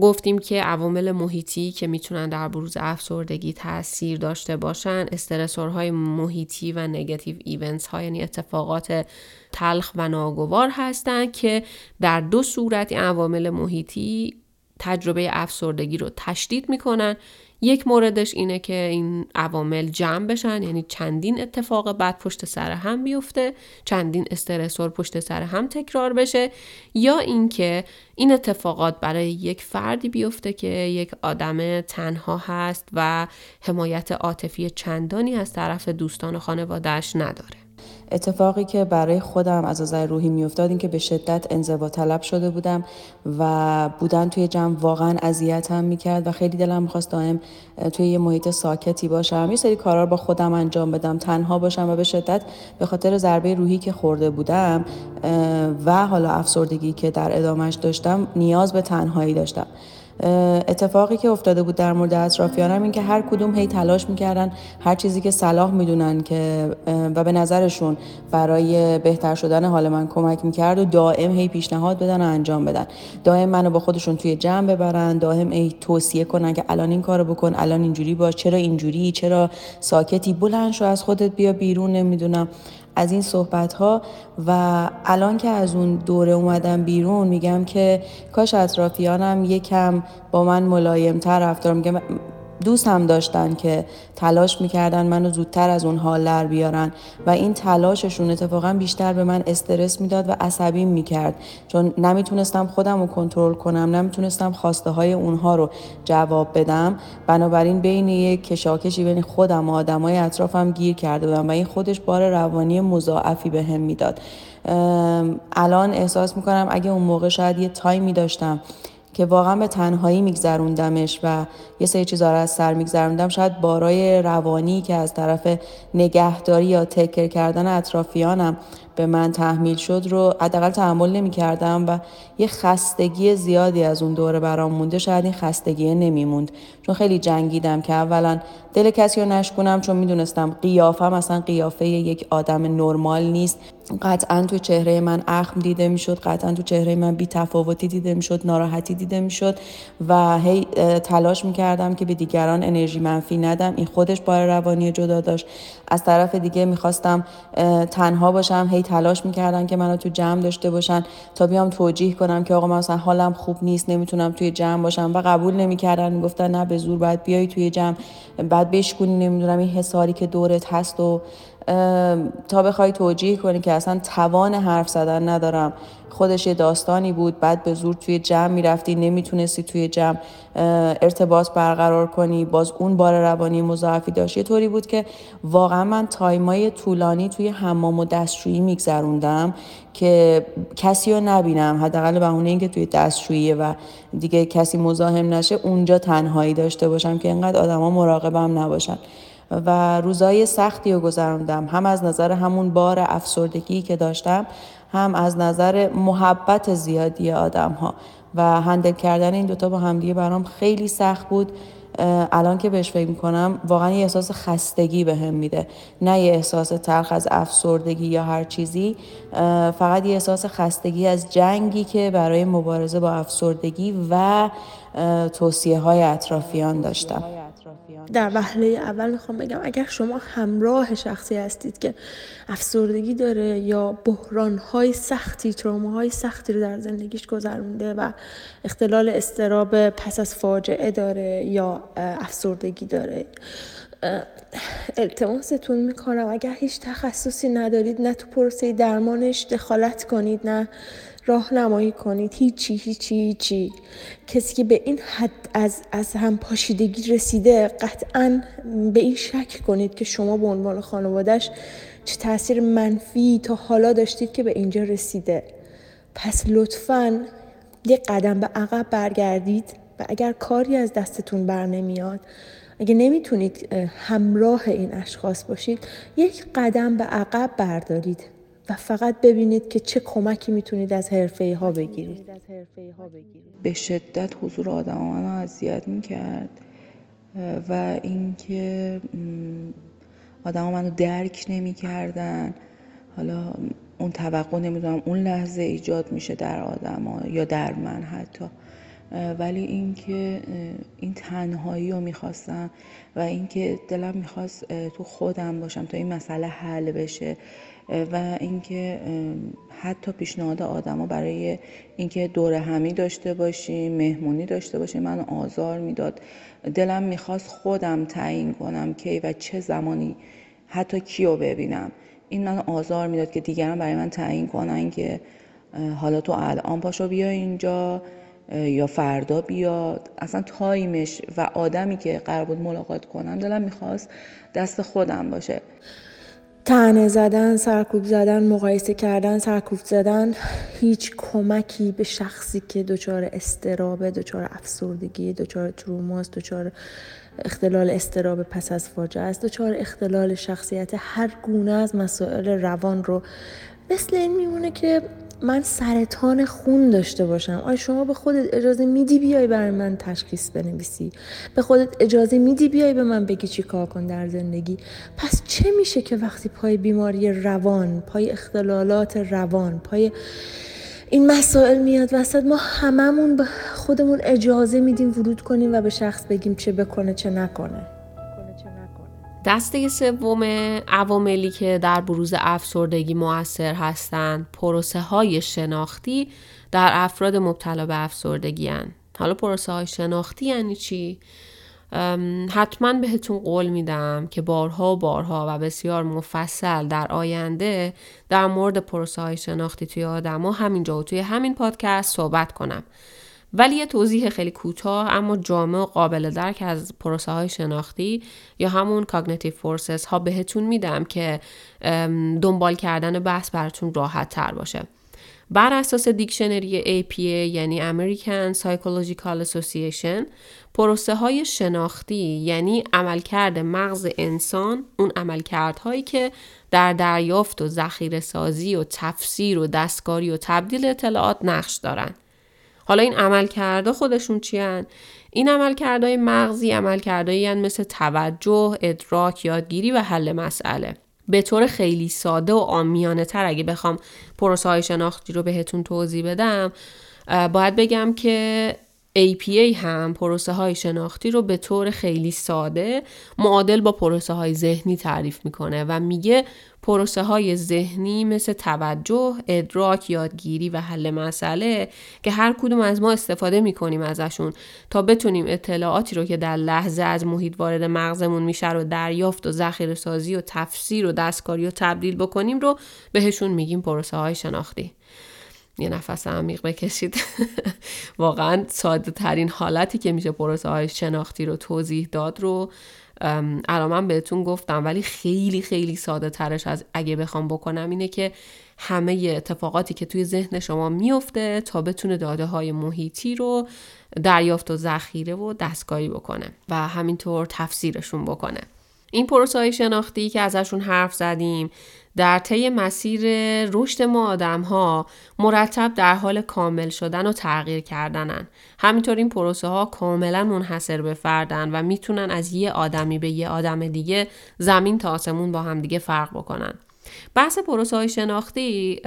Speaker 1: گفتیم که عوامل محیطی که می‌تونن در بروز افسردگی تاثیر داشته باشن استرسورهای محیطی و نگاتیو ایونتس ها یعنی اتفاقات تلخ و ناگوار هستند که در دو صورت عوامل محیطی تجربه افسردگی رو تشدید می‌کنن. یک موردش اینه که این عوامل جمع بشن یعنی چندین اتفاق بعد پشت سر هم بیفته چندین استرسور پشت سر هم تکرار بشه یا اینکه این اتفاقات برای یک فردی بیفته که یک آدم تنها هست و حمایت عاطفی چندانی از طرف دوستان و خانوادهش نداره.
Speaker 2: اتفاقی که برای خودم از نظر روحی میافتاد این که به شدت انزوا طلب شده بودم و بودن توی جمع واقعا اذیتم می‌کرد و خیلی دلم می‌خواست دائم توی یه محیط ساکتی باشم. یه سری کارا با خودم انجام بدم تنها باشم و به شدت به خاطر ضربه روحی که خورده بودم و حالا افسردگی که در ادامش داشتم نیاز به تنهایی داشتم. اتفاقی که افتاده بود در مورد اطرافیانم این که هر کدوم هی تلاش می‌کردن هر چیزی که صلاح می‌دونن که و به نظرشون برای بهتر شدن حال من کمک می‌کرد و دائم هی پیشنهاد بدن و انجام بدن. دائم منو با خودشون توی جمع ببرن دائم هی توصیه کنن که الان این کارو بکن الان اینجوری باش چرا اینجوری چرا ساکتی بلند شو از خودت بیا بیرون نمی‌دونم. از این صحبت ها و الان که از اون دوره اومدم بیرون میگم که کاش اطرافیانم یکم با من ملایم تر رفتار میگم دوست هم داشتن که تلاش می‌کردن منو زودتر از اون حال در بیارن و این تلاششون اتفاقا بیشتر به من استرس می‌داد و عصبی می‌کرد. چون نمی‌تونستم خودم رو کنترل کنم نمی‌تونستم خواسته های اونها رو جواب بدم. بنابراین بین یک کشاکشی بین خودم و آدمای اطرافم گیر کرده بودم و این خودش بار روانی مضاعفی به هم می‌داد. الان احساس می‌کنم اگه اون موقع شاید یه تایمی داشتم که واقعا به تنهایی میگذروندمش و یه سری چیزا رو از سر میگذروندم. شاید بارای روانی که از طرف نگهداری یا تکر کردن اطرافیانم به من تحمیل شد رو حداقل تحمل نمی کردم و یه خستگی زیادی از اون دوره برام مونده. شاید این خستگی نمیموند. چون خیلی جنگیدم که اولا دل کسی رو نشکنم چون می‌دونستم قیافم اصلا قیافه یک آدم نرمال نیست. قطعا تو چهره من اخم دیده می‌شد قطعا تو چهره من بی تفاوتی دیده می‌شد ناراحتی دیده می‌شد و هی تلاش می‌کردم که به دیگران انرژی منفی ندم. این خودش بار روانی جدا داشت. از طرف دیگه می‌خواستم تنها باشم هی تلاش می‌کردن که منو تو جمع داشته باشن تا بیام توجیه کنم که آقا من مثلا حالم خوب نیست نمی‌تونم توی جمع باشم و قبول نمی‌کردن. می‌گفتن نه به زور باید بیای توی جمع بعد بشکنی نمی‌دونم این حساری که دورت هست و تا بخوای توجیه کنی که اصلا توان حرف زدن ندارم. خودش یه داستانی بود بعد به زور توی جمع می‌رفتی نمی‌تونستی توی جمع ارتباط برقرار کنی باز اون بار روانی مضاعفی داشت. یه طوری بود که واقعا من تایمای طولانی توی حمام و دستشویی میگذروندم که کسی رو نبینم. حداقل بهونه اینکه توی دستشویی و دیگه کسی مزاحم نشه اونجا تنهایی داشته باشم که اینقدر آدما مراقبم نباشن. و روزای سختی رو گذراندم هم از نظر همون بار افسردگی که داشتم هم از نظر محبت زیادی آدم ها و هندل کردن این دوتا با همدیگه برام خیلی سخت بود. الان که بهش فکر می‌کنم واقعا یه احساس خستگی به هم میده. نه یه احساس تلخ از افسردگی یا هر چیزی فقط یه احساس خستگی از جنگی که برای مبارزه با افسردگی و توصیه های اطرافیان داشتم.
Speaker 3: در وهله اول می‌خوام بگم اگر شما همراه شخصی هستید که افسردگی داره یا بحران های سختی تروما های سختی رو در زندگیش گذرونده و اختلال استراب پس از فاجعه داره یا افسردگی داره التماستون می‌کنم. اگر هیچ تخصصی ندارید نه تو پروسه درمانش دخالت کنید نه راهنمایی کنید. هیچی هیچی هیچی. کسی که به این حد از, از هم پاشیدگی رسیده قطعا به این شک کنید که شما به عنوان خانوادش چه تاثیر منفی تا حالا داشتید که به اینجا رسیده. پس لطفا یه قدم به عقب برگردید و اگر کاری از دستتون بر نمیاد اگه نمی‌تونید همراه این اشخاص باشید یک قدم به عقب بردارید. و فقط ببینید که چه کمکی می‌تونید از حرفه ها بگیرید.
Speaker 2: به شدت حضور آدم منو اذیت می‌کرد و اینکه آدم منو درک نمی‌کردن. حالا اون توقع نمی‌دونم اون لحظه ایجاد میشه در آدم یا در من حتی. ولی اینکه این تنهایی رو می‌خواستم و اینکه دلم می‌خواست تو خودم باشم تا این مسئله حل بشه. و اینکه حتی پیشنهاد آدما برای اینکه دور همی داشته باشیم مهمونی داشته باشیم من آزار می‌داد. دلم می‌خواست خودم تعیین کنم کی و چه زمانی حتی کیو ببینم. این من آزار می‌داد که دیگران برای من تعیین کنن که حالا تو الان پاشو بیا اینجا یا فردا بیاد اصلا time ش و آدمی که قرار بود ملاقات کنم دلم می‌خواست دست خودم باشه.
Speaker 3: تنه زدن، سرکوب زدن، مقایسه کردن، سرکوب زدن هیچ کمکی به شخصی که دچار استرابه، دچار افسردگی، دچار تروماست، دچار اختلال استراب پس از فاجعه است، دچار اختلال شخصیت هر گونه از مسائل روان رو. مثل این میمونه که من سرطان خون داشته باشم. آیا شما به خودت اجازه میدی بیای برای من تشخیص بنویسی؟ به خودت اجازه میدی بیای به من بگی چی کار کن در زندگی؟ پس چه میشه که وقتی پای بیماری روان پای اختلالات روان پای این مسائل میاد وسط ما هممون به خودمون اجازه میدیم ورود کنیم و به شخص بگیم چه بکنه چه نکنه؟
Speaker 1: دسته سوم عواملی که در بروز افسردگی موثر هستند پروسه های شناختی در افراد مبتلا به افسردگی هن. حالا پروسه های شناختی یعنی چی؟ حتما بهتون قول میدم که بارها و بارها و بسیار مفصل در آینده در مورد پروسه های شناختی توی ها همینجا و توی همین پادکست صحبت کنم ولی یه توضیح خیلی کوتاه اما جامع و قابل درک از پروسه های شناختی یا همون کاگنیتیو فورسز ها بهتون میدم که دنبال کردن بحث براتون راحت تر باشه. بر اساس دیکشنری APA یعنی American Psychological Association پروسه های شناختی یعنی عملکرد مغز انسان اون عملکردهایی که در دریافت و ذخیره سازی و تفسیر و دستکاری و تبدیل اطلاعات نقش دارن. حالا این عملکردا خودشون چی هن؟ این عملکردهای مغزی عملکردهایی مثل توجه، ادراک، یادگیری و حل مسئله. به طور خیلی ساده و آمیانه تر اگه بخوام پروسه های شناختی رو بهتون توضیح بدم باید بگم که APA هم پروسه های شناختی رو به طور خیلی ساده معادل با پروسه های ذهنی تعریف می‌کنه و میگه پروسه های ذهنی مثل توجه، ادراک، یادگیری و حل مسئله که هر کدوم از ما استفاده می‌کنیم ازشون تا بتونیم اطلاعاتی رو که در لحظه از محیط وارد مغزمون میشه رو دریافت و ذخیره سازی و تفسیر و دستکاری و تبدیل بکنیم رو بهشون میگیم پروسه های شناختی. یه نفس عمیق بکشید. واقعا ساده ترین حالتی که میشه پروسه های شناختی رو توضیح داد رو الان من بهتون گفتم ولی خیلی خیلی ساده ترش از اگه بخوام بکنم اینه که همه اتفاقاتی که توی ذهن شما میفته تا بتونه داده های محیطی رو دریافت و ذخیره و دستکاری بکنه و همینطور تفسیرشون بکنه. این پروسه های شناختی که ازشون حرف زدیم در طی مسیر رشد ما آدم ها مرتب در حال کامل شدن و تغییر کردنن. همینطور این پروسه ها کاملا منحصر به فردن و می‌تونن از یه آدمی به یه آدم دیگه زمین تا آسمون با هم دیگه فرق بکنن. بحث پروسه های شناختی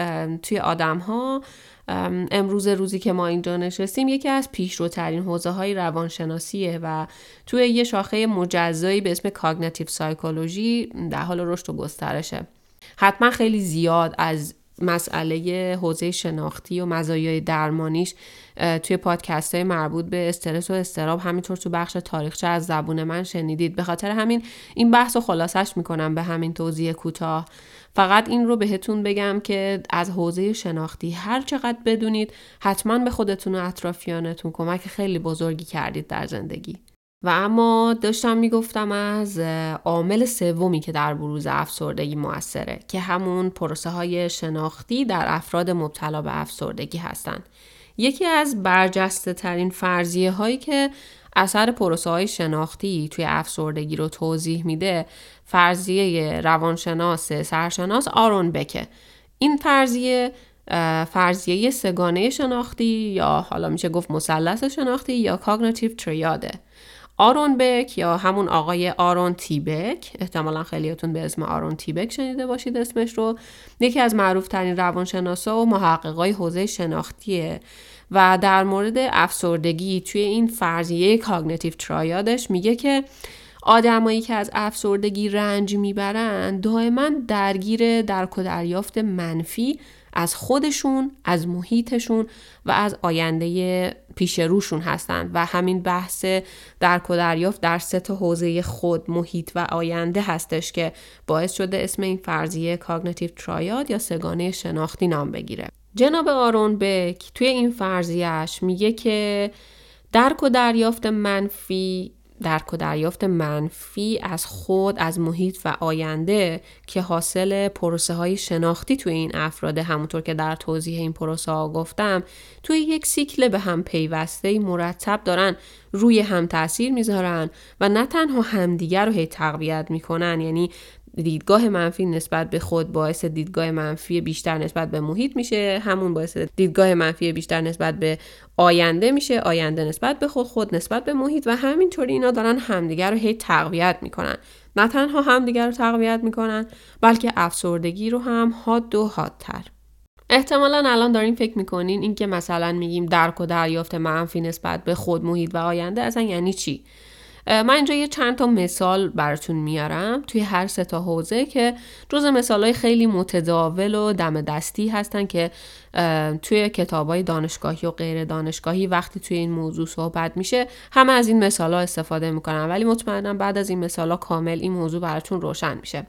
Speaker 1: توی آدم ها امروز روزی که ما اینجا نشستیم یکی از پیشروترین حوزه های روانشناسیه و توی یه شاخه مجزایی به اسم کاگنیتیو سایکولوژی در حال رشد و گسترشه حتما خیلی زیاد از مسئله حوزه شناختی و مزایای درمانیش توی پادکست های مربوط به استرس و استراب همینطور تو بخش تاریخچه از زبون من شنیدید. به خاطر همین این بحث رو خلاصش می‌کنم به همین توضیح کوتاه. فقط این رو بهتون بگم که از حوزه شناختی هر چقدر بدونید حتما به خودتون و اطرافیانتون کمک خیلی بزرگی کردید در زندگی. و اما داشتم می‌گفتم از عامل سومی که در بروز افسردگی موثره که همون پروسه های شناختی در افراد مبتلا به افسردگی هستند. یکی از برجسته ترین فرضیه هایی که اثر پروسه های شناختی توی افسردگی رو توضیح میده فرضیه روانشناس سرشناس آرون بکه این فرضیه فرضیه سگانه شناختی یا حالا میشه گفت مثلث شناختی یا cognitive triad ه آرون بک یا همون آقای آرون تی بک. احتمالا خیلیاتون به اسم آرون تی بک شنیده باشید اسمش رو. یکی از معروف ترین روانشناسا و محققای حوزه شناختیه و در مورد افسردگی توی این فرضیه cognitive triad ش میگه که آدمایی که از افسردگی رنج می‌برن دائما درگیر درک و دریافت منفی از خودشون، از محیطشون و از آینده پیش روشون هستن و همین بحث درک و دریافت در سه حوزه خود، محیط و آینده هستش که باعث شده اسم این فرضیه کاگنیتیو ترایاد یا سگانه شناختی نام بگیره. جناب آرون بک توی این فرضیش میگه که درک و دریافت منفی درک و دریافت منفی از خود از محیط و آینده که حاصل پروسه های شناختی توی این افراد همونطور که در توضیح این پروسه ها گفتم توی یک سیکل به هم پیوسته مرتب دارن روی هم تاثیر می‌ذارن و نه تنها همدیگر رو هی تقویت می‌کنن. یعنی دیدگاه منفی نسبت به خود باعث دیدگاه منفی بیشتر نسبت به محیط میشه. همون باعث دیدگاه منفی بیشتر نسبت به آینده میشه. آینده نسبت به خود خود نسبت به محیط و همینطوری اینا دارن همدیگر رو هی تقویت می‌کنن. نه تنها همدیگر رو تقویت می‌کنن بلکه افسردگی رو هم حاد و حادتر. احتمالا الان دارین فکر می‌کنین اینکه مثلا میگیم درک و دریافت منفی نسبت به خود محیط و آینده اصلا یعنی چی؟ من اینجا یه چند تا مثال براتون میارم توی هر سه تا حوزه که جز مثال های خیلی متداول و دم دستی هستن که توی کتاب های دانشگاهی و غیر دانشگاهی وقتی توی این موضوع صحبت میشه همه از این مثال ها استفاده می‌کنن. ولی مطمئنم بعد از این مثال ها کامل این موضوع براتون روشن میشه.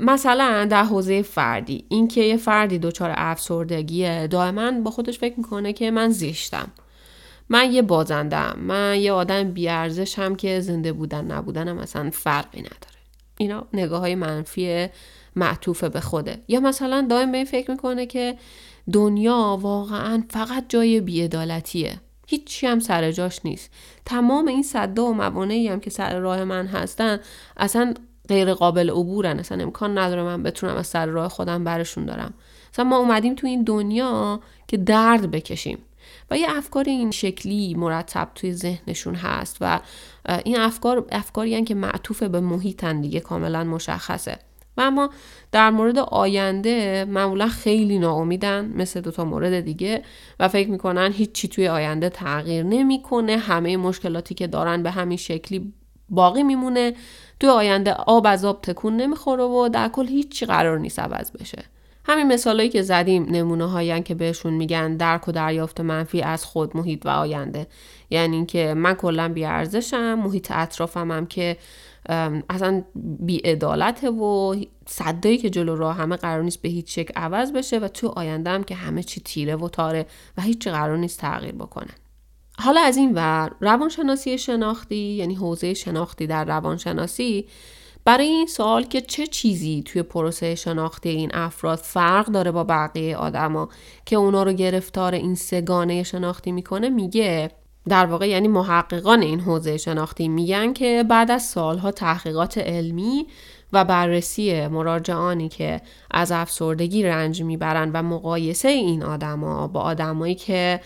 Speaker 1: مثلا در حوزه فردی اینکه یه فردی دچار افسردگیه دائما با خودش فکر می‌کنه که من زیشتم من یه بازندم من یه آدم بیارزشم که زنده بودن نبودنم اصلا فرقی نداره. اینا نگاه های منفی معطوف به خوده. یا مثلا دائم به این فکر می‌کنه که دنیا واقعا فقط جای بیعدالتیه. هیچی هم سر جاش نیست. تمام این صده و موانعی هم که سر راه من هستن اصلا غیر قابل عبورن. اصلا امکان نداره من بتونم از سر راه خودم برشون دارم. مثلا ما اومدیم تو این دنیا که درد بکشیم. و یه افکار این شکلی مرتب توی ذهنشون هست و این افکار افکاری که معطوف به محیطن دیگه کاملا مشخصه. و اما در مورد آینده معمولا خیلی ناامیدن مثل دوتا مورد دیگه و فکر می‌کنن هیچی توی آینده تغییر نمی‌کنه. همه مشکلاتی که دارن به همین شکلی باقی میمونه. توی آینده آب از آب تکون نمی‌خوره و در کل هیچی قرار نیست عوض بشه. همین مثالایی که زدیم نمونه هایی که بهشون میگن درک و دریافت منفی از خود محیط و آینده. یعنی اینکه من کلا بیارزشم محیط اطرافم هم که اصلا بیعدالته و صدایی که جلو راه همه قرار نیست به هیچ شکل عوض بشه و تو آینده هم که همه چی تیره و تاره و هیچ قرار نیست تغییر بکنن. حالا از این ور روانشناسی شناختی یعنی حوزه شناختی در روانشناسی برای این سوال که چه چیزی توی پروسه شناختی این افراد فرق داره با بقیه آدما که اونا رو گرفتار این سگانه شناختی می‌کنه؟ میگه در واقع یعنی محققان این حوزه شناختی میگن که بعد از سالها تحقیقات علمی و بررسی مراجعانی که از افسردگی رنج می‌برند و مقایسه این آدما با آدمایی که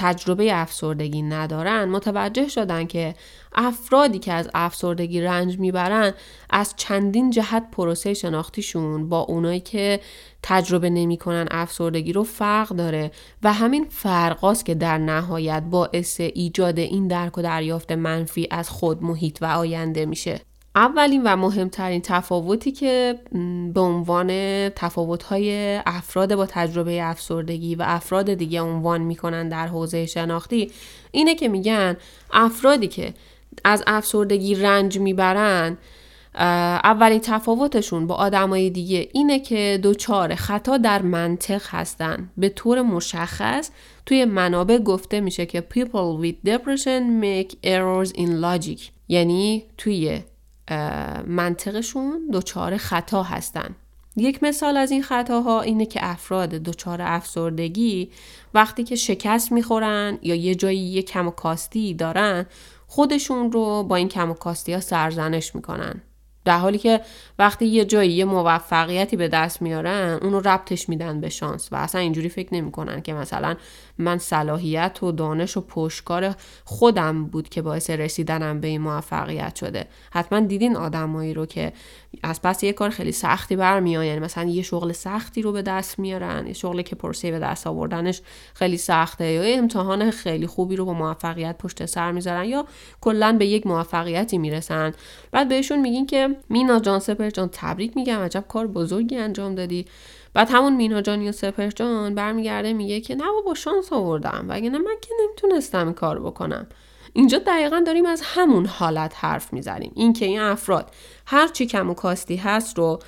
Speaker 1: تجربه افسردگی ندارن متوجه شدن که افرادی که از افسردگی رنج می‌برن از چندین جهت پروسه شناختیشون با اونایی که تجربه نمی‌کنن افسردگی رو فرق داره و همین فرقاست که در نهایت باعث ایجاد این درک و دریافت منفی از خود محیط و آینده میشه. اولین و مهمترین تفاوتی که به عنوان تفاوت‌های افراد با تجربه افسردگی و افراد دیگه عنوان می‌کنن در حوزه شناختی اینه که میگن افرادی که از افسردگی رنج می‌برن اولین تفاوتشون با آدمای دیگه اینه که دوچار خطا در منطق هستن. به طور مشخص توی منابع گفته میشه که people with depression make errors in logic. یعنی توی منطقشون دچار خطا هستن. یک مثال از این خطاها اینه که افراد دچار افسردگی وقتی که شکست می‌خورن یا یه جایی یه کم و کاستی دارن خودشون رو با این کم و کاستی ها سرزنش می‌کنن. در حالی که وقتی یه جایی یه موفقیتی به دست میارن اونو ربطش میدن به شانس و اصلا اینجوری فکر نمی‌کنن که مثلا من صلاحیت و دانش و پشتکار خودم بود که باعث رسیدنم به این موفقیت شده. حتما دیدین آدمایی رو که از پس یه کار خیلی سختی برمیان یعنی مثلا یه شغل سختی رو به دست میارن یه شغلی که پرسه به دست آوردنش خیلی سخته یا یه امتحان خیلی خوبی رو با موفقیت پشت سر می‌ذارن یا کلا به یک موفقیتی می‌رسن. بعد بهشون میگین که مینا جان سپر جان تبریک میگم عجب کار بزرگی انجام دادی. بعد همون مینا جان یا سپر جان برمیگرده میگه که نه با شانس آوردم. و نه من که نمی‌تونستم این کار بکنم. اینجا دقیقا داریم از همون حالت حرف می‌زنیم. اینکه این افراد هر چی کم و کاستی هست رو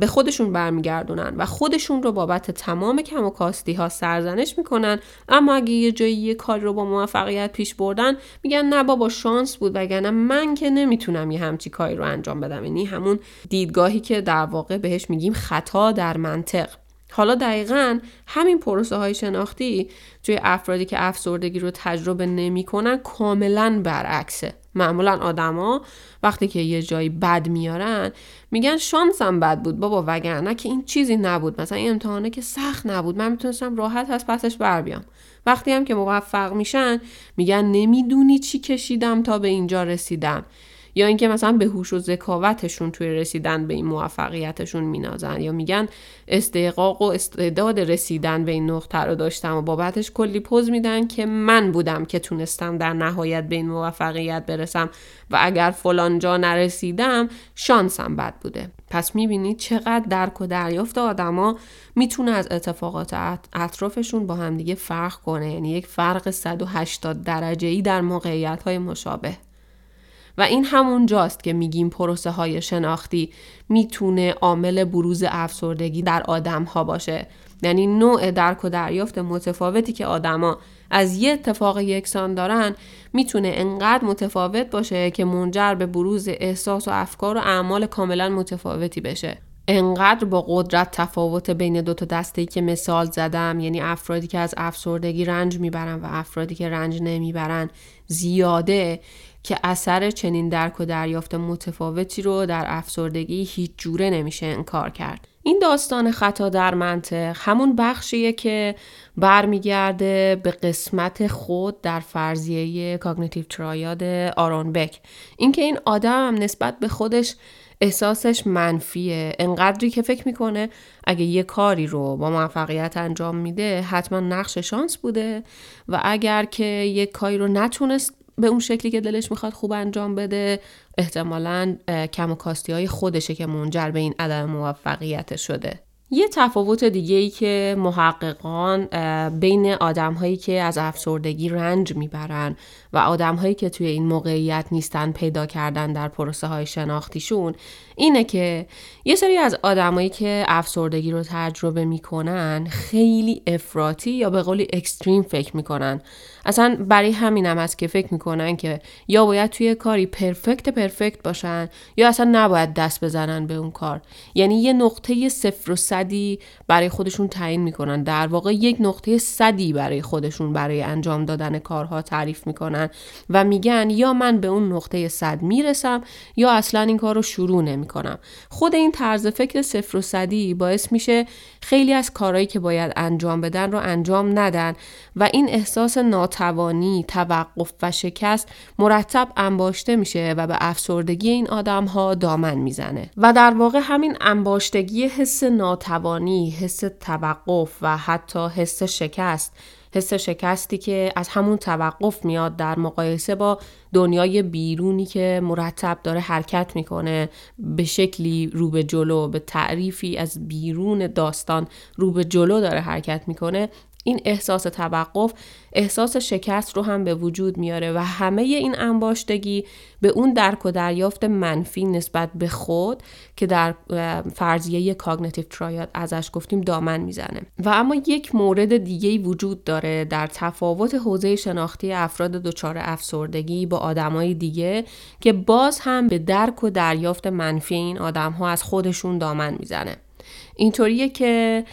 Speaker 1: به خودشون برمیگردونن و خودشون رو بابت تمام کم و کاستی ها سرزنش می‌کنن. اما اگه یه جایی یه کاری رو با موفقیت پیش بردن میگن نه بابا شانس بود وگرنه من که نمی‌تونم یه همچی کاری رو انجام بدم. یعنی همون دیدگاهی که در واقع بهش میگیم خطا در منطق. حالا دقیقا همین پروسه های شناختی توی افرادی که افسردگی رو تجربه نمی‌کنن کاملا برعکسه. معمولا آدما وقتی که یه جایی بد میارن میگن شانسم بد بود. بابا وگرنه که این چیزی نبود. مثلا این امتحانه که سخت نبود. من می‌تونستم راحت از پسش بر بیام. وقتی هم که موفق میشن میگن نمی‌دونی چی کشیدم تا به اینجا رسیدم. یا اینکه مثلا به هوش و ذکاوتشون توی رسیدن به این موفقیتشون مینازن یا میگن استحقاق و استعداد رسیدن به این نقطه رو داشتم و بابتش کلی پوز میدن که من بودم که تونستم در نهایت به این موفقیت برسم و اگر فلان جا نرسیدم شانسم بد بوده. پس می‌بینید چقدر درک و دریافت آدما می‌تونه از اتفاقات اطرافشون با همدیگه فرق کنه. یعنی یک فرق 180 درجه ای در موقعیت های مشابه. و این همون جاست که میگیم پروسه های شناختی می‌تونه عامل بروز افسردگی در آدم ها باشه. یعنی نوع درک و دریافت متفاوتی که آدما از یه اتفاق یکسان دارن می‌تونه انقدر متفاوت باشه که منجر به بروز احساس و افکار و اعمال کاملا متفاوتی بشه. انقدر با قدرت تفاوت بین دو تا دسته که مثال زدم یعنی افرادی که از افسردگی رنج می‌برن و افرادی که رنج نمی‌برن زیاده. که اثر چنین درک و دریافت متفاوتی رو در افسردگی هیچ جوره نمیشه انکار کرد. این داستان خطا در منطق همون بخشیه که برمیگرده به قسمت خود در فرضیه کاگنیتیو ترایاد آرون بک اینکه این آدم نسبت به خودش احساسش منفیه انقدری که فکر می‌کنه اگه یه کاری رو با موفقیت انجام میده حتما نقش شانس بوده و اگر که یه کاری رو نتونست به اون شکلی که دلش می‌خواد خوب انجام بده احتمالا کم و کاستی های خودشه که منجر به این عدم موفقیت شده. یه تفاوت دیگه ای که محققان بین آدم هایی که از افسردگی رنج می‌برن و آدم هایی که توی این موقعیت نیستن پیدا کردن در پروسه های شناختیشون اینه که یه سری از آدمایی که افسردگی رو تجربه می‌کنن خیلی افراطی یا به قولی اکستریم فکر می‌کنن. اصلا برای همینم هم هست که فکر می‌کنن که یا باید توی کاری پرفکت پرفکت باشن یا اصلا نباید دست بزنن به اون کار. یعنی یه نقطه صفر و صدی برای خودشون تعیین می‌کنن. در واقع یک نقطه صدی برای خودشون برای انجام دادن کارها تعریف می‌کنن و میگن یا من به اون نقطه صد می‌رسم یا اصلا این کار رو شروع نمی‌کنم. خود این طرز فکر صفر و صدی باعث میشه خیلی از کارهایی که باید انجام بدن رو انجام ندن و این احساس ناتوانی، توقف و شکست مرتب انباشته میشه و به افسردگی این آدم ها دامن می‌زنه. و در واقع همین انباشتگی حس ناتوانی، حس توقف و حتی حس شکست حس شکستی که از همون توقف میاد در مقایسه با دنیای بیرونی که مرتب داره حرکت می‌کنه به شکلی رو به جلو به تعریفی از بیرون داستان رو به جلو داره حرکت می‌کنه. این احساس توقف احساس شکست رو هم به وجود میاره و همه این انباشتگی به اون درک و دریافت منفی نسبت به خود که در فرضیه کاگنیتیو ترایاد ازش گفتیم دامن می‌زنه. و اما یک مورد دیگه وجود داره در تفاوت حوزه شناختی افراد دچار افسردگی با آدمای دیگه که باز هم به درک و دریافت منفی این آدم ها از خودشون دامن می‌زنه. اینطوریه که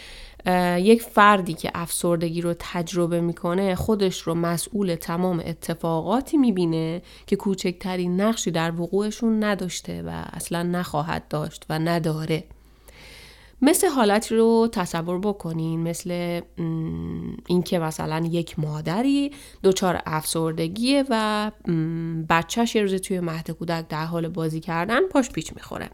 Speaker 1: یک فردی که افسردگی رو تجربه می‌کنه خودش رو مسئول تمام اتفاقاتی می‌بینه که کوچکترین نقشی در وقوعشون نداشته و اصلا نخواهد داشت و نداره. مثل حالتی رو تصور بکنین مثل اینکه مثلا یک مادری دچار افسردگیه و بچهش یه روزی توی مهد کودک در حال بازی کردن پاش پیچ می‌خوره.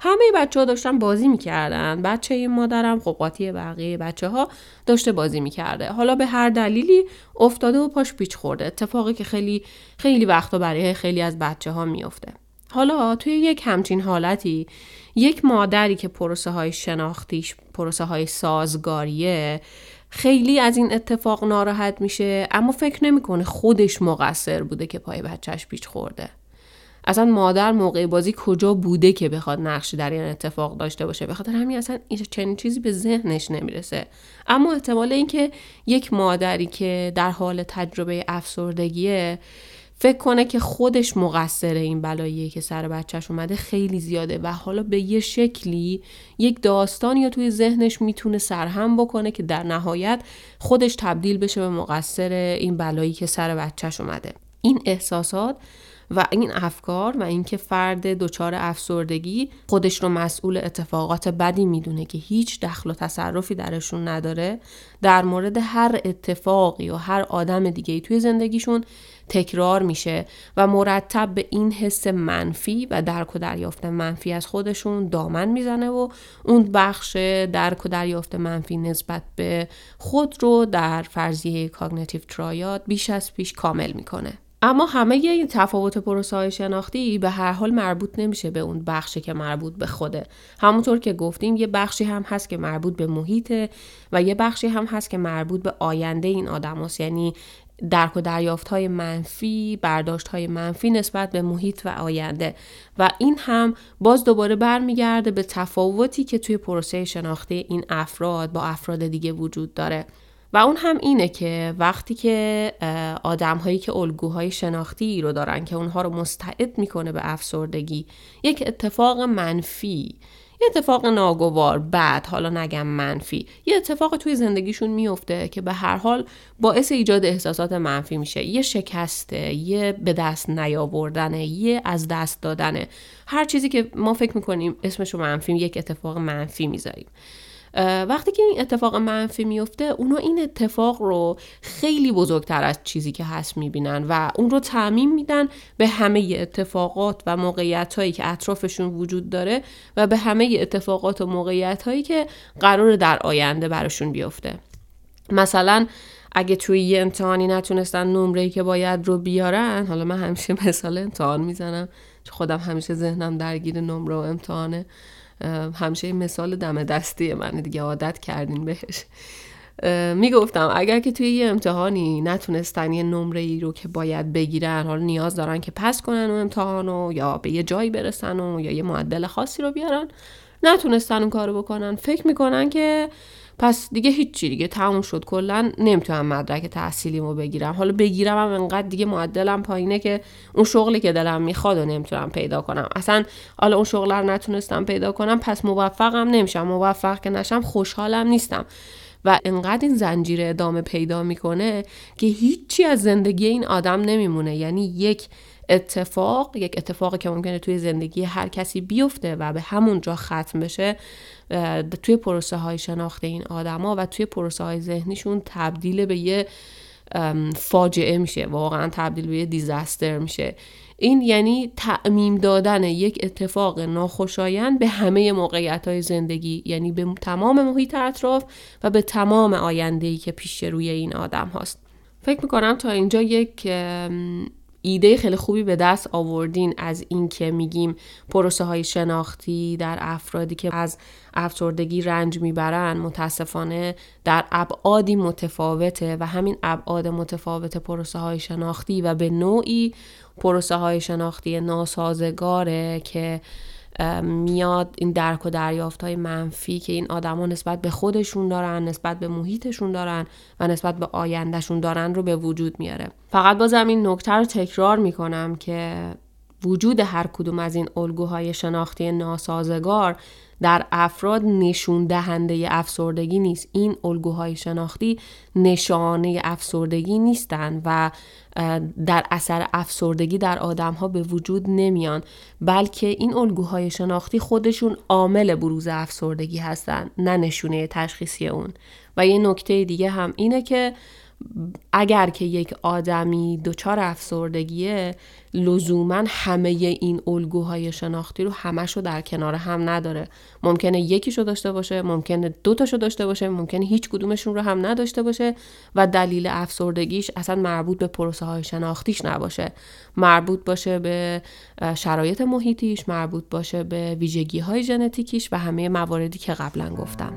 Speaker 1: همه بچه ها داشتن بازی می‌کردن. بچه این مادرم قاطی بقیه بچه ها داشته بازی می‌کرده. حالا به هر دلیلی افتاده و پاش پیچ خورده. اتفاقی که خیلی خیلی وقتا برای خیلی از بچه ها میافته. حالا توی یک همچین حالتی یک مادری که پروسه های شناختیش پروسه های سازگاریه خیلی از این اتفاق ناراحت میشه اما فکر نمی‌کنه خودش مقصر بوده که پای بچهش پیچ خورده. اصلا مادر موقع بازی کجا بوده که بخواد نقشی در این اتفاق داشته باشه؟ به خاطر همین اصلا چنین چیزی به ذهنش نمی‌رسه. اما احتمال اینکه یک مادری که در حال تجربه افسردگیه فکر کنه که خودش مقصر این بلاییه که سر بچهش اومده خیلی زیاده و حالا به یه شکلی یک داستان یا توی ذهنش می‌تونه سرهم بکنه که در نهایت خودش تبدیل بشه به مقصر این بلایی که سر بچهش اومده. این احساسات و این افکار و اینکه فرد دچار افسردگی خودش رو مسئول اتفاقات بدی می‌دونه که هیچ دخل و تصرفی درشون نداره در مورد هر اتفاقی و هر آدم دیگه توی زندگیشون تکرار میشه و مرتب به این حس منفی و درک و دریافت منفی از خودشون دامن می‌زنه و اون بخش درک و دریافت منفی نسبت به خود رو در فرضیه کاگنیتیو ترایاد بیش از پیش کامل می‌کنه. اما همه این تفاوت پروسه های شناختی به هر حال مربوط نمیشه به اون بخشی که مربوط به خوده. همونطور که گفتیم یه بخشی هم هست که مربوط به محیطه و یه بخشی هم هست که مربوط به آینده این آدم هست. یعنی درک و دریافت های منفی برداشت های منفی نسبت به محیط و آینده. و این هم باز دوباره برمیگرده به تفاوتی که توی پروسه شناختی این افراد با افراد دیگه وجود داره. و اون هم اینه که وقتی که آدم هایی که الگوهای شناختی رو دارن که اونها رو مستعد می‌کنه به افسردگی یک اتفاق منفی یه اتفاق ناگوار بعد حالا نگم منفی یه اتفاق توی زندگیشون میفته که به هر حال باعث ایجاد احساسات منفی میشه. یه شکسته یه به دست نیاوردنه یه از دست دادنه. هر چیزی که ما فکر می‌کنیم اسمش رو منفی یک اتفاق منفی می‌ذاریم. وقتی که این اتفاق منفی میفته اونا این اتفاق رو خیلی بزرگتر از چیزی که هست می‌بینن و اون رو تعمین میدن به همه اتفاقات و موقعیت هایی که اطرافشون وجود داره و به همه اتفاقات و موقعیت هایی که قرار در آینده براشون بیفته. مثلا اگه توی یه امتحانی نتونستن نمره که باید رو بیارن حالا من همیشه مثال امتحان می‌زنم خودم همیشه ذهنم درگیر نمره و امتحانه. همیشه مثال دم دستی من دیگه عادت کردین بهش. می‌گفتم اگر که توی یه امتحانی نتونستن یه نمره ای رو که باید بگیرن حالا نیاز دارن که پس کنن و امتحانو یا به یه جایی برسن و یا یه معدل خاصی رو بیارن نتونستن اون کارو بکنن. فکر می‌کنن که پس دیگه هیچی دیگه تموم شد. کلا نمی‌تونم مدرک تحصیلیمو بگیرم. حالا بگیرم هم انقدر دیگه معدلم پایینه که اون شغلی که دلم می‌خواد و نمی‌تونم پیدا کنم. اصلا حالا اون شغل رو نتونستم پیدا کنم پس موفقم نمیشم. موفق که نشم خوشحالم نیستم. و انقدر این زنجیره ادامه پیدا می‌کنه که هیچی از زندگی این آدم نمیمونه. یعنی یک اتفاق یک اتفاقی که ممکنه توی زندگی هر کسی بیفته و به همون جا ختم بشه توی پروسه های شناخت این آدما و توی پروسه های ذهنیشون تبدیل به یه فاجعه میشه. واقعا تبدیل به یه دیزاستر میشه. این یعنی تعمیم دادن یک اتفاق ناخوشایند به همه موقعیت های زندگی. یعنی به تمام محیط اطراف و به تمام آینده که پیش روی این آدم هاست. فکر می‌کنم تا اینجا یک ایده خیلی خوبی به دست آوردین از اینکه میگیم پروسه های شناختی در افرادی که از افسردگی رنج می‌برن متاسفانه در ابعادی متفاوته و همین ابعاد متفاوت پروسه های شناختی و به نوعی پروسه های شناختی ناسازگاره که میاد این درک و دریافت های منفی که این آدما نسبت به خودشون دارن نسبت به محیطشون دارن و نسبت به آیندهشون دارن رو به وجود میاره. فقط بازم این نکته رو تکرار می‌کنم که وجود هر کدوم از این الگوهای شناختی ناسازگار در افراد نشون دهنده افسردگی نیست. این الگوهای شناختی نشانه افسردگی نیستند و در اثر افسردگی در آدم ها به وجود نمیان بلکه این الگوهای شناختی خودشون عامل بروز افسردگی هستند نه نشونه تشخیصی اون. و یه نکته دیگه هم اینه که اگر که یک آدمی دچار افسردگیه لزوما همه این الگوهای شناختی رو همش رو در کنار هم نداره. ممکنه یکیشو داشته باشه ممکنه دوتاشو داشته باشه ممکنه هیچ کدومشون رو هم نداشته باشه و دلیل افسردگیش اصلا مربوط به پروسه های شناختیش نباشه. مربوط باشه به شرایط محیطیش مربوط باشه به ویژگی های ژنتیکیش و همه مواردی که قبلا گفتم.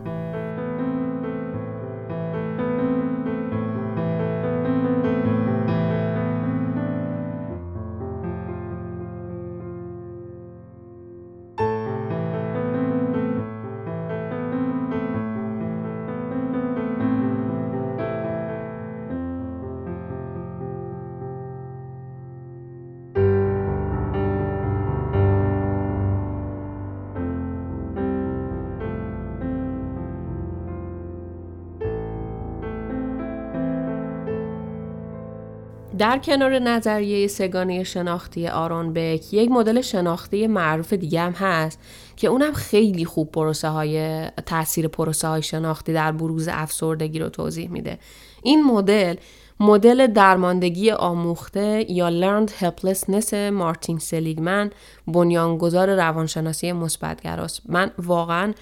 Speaker 1: در کنار نظریه سگانه شناختی آرون بک یک مدل شناختی معروف دیگه هم هست که اونم خیلی خوب پروسه های تاثیر پروسه های شناختی در بروز افسردگی رو توضیح میده. این مدل مدل درماندگی آموخته یا Learned Helplessness مارتین سلیگمن بنیانگذار روانشناسی مثبتگراست. من واقعا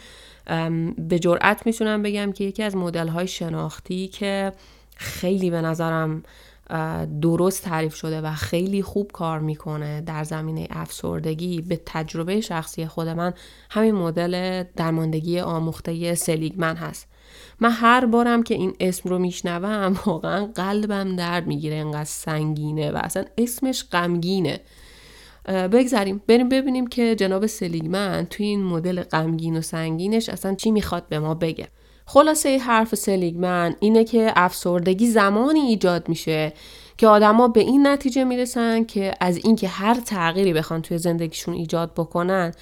Speaker 1: به جرأت می‌تونم بگم که یکی از مدل های شناختی که خیلی به نظرم درست تعریف شده و خیلی خوب کار می‌کنه در زمینه افسردگی. به تجربه شخصی خود من همین مدل درماندگی آموخته سلیگمن هست. من هر بارم که این اسم رو میشنوم واقعا قلبم درد می‌گیره انقدر سنگینه و اصلا اسمش غمگینه. بگذاریم بریم ببینیم که جناب سلیگمن توی این مدل غمگین و سنگینش اصلا چی می‌خواد به ما بگه. خلاصه حرف سلیگمن اینه که افسردگی زمانی ایجاد میشه که آدما به این نتیجه می‌رسن که از اینکه هر تغییری بخوان توی زندگیشون ایجاد بکنن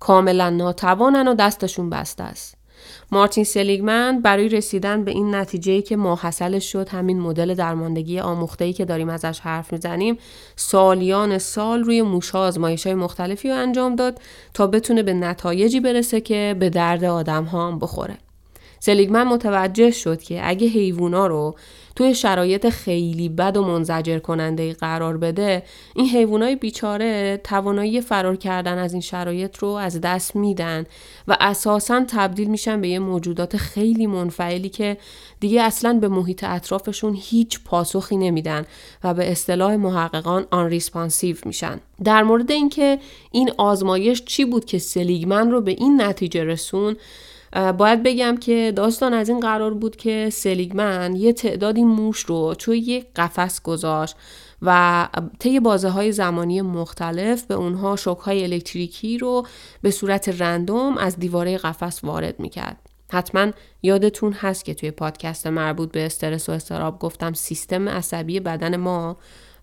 Speaker 1: کاملا ناتوانن و دستشون بسته است. مارتین سلیگمن برای رسیدن به این نتیجه که ماحصلش شد همین مدل درماندگی آموخته‌ای که داریم ازش حرف می‌زنیم سالیان سال روی موشا آزمایش های مختلفی رو انجام داد تا بتونه به نتایجی برسه که به درد آدم ها هم بخوره. سلیگمن متوجه شد که اگه حیوونا رو توی شرایط خیلی بد و منزجر کننده قرار بده این حیوانای بیچاره توانایی فرار کردن از این شرایط رو از دست میدن و اساسا تبدیل میشن به یه موجودات خیلی منفعلی که دیگه اصلا به محیط اطرافشون هیچ پاسخی نمیدن و به اصطلاح محققان unresponsive میشن. در مورد اینکه این آزمایش چی بود که سلیگمن رو به این نتیجه رسون باید بگم که داستان از این قرار بود که سلیگمن یه تعدادی موش رو توی یک قفس گذاشت و طی بازه های زمانی مختلف به اونها شوک های الکتریکی رو به صورت رندوم از دیواره قفس وارد می‌کرد. حتما یادتون هست که توی پادکست مربوط به استرس و استراب گفتم سیستم عصبی بدن ما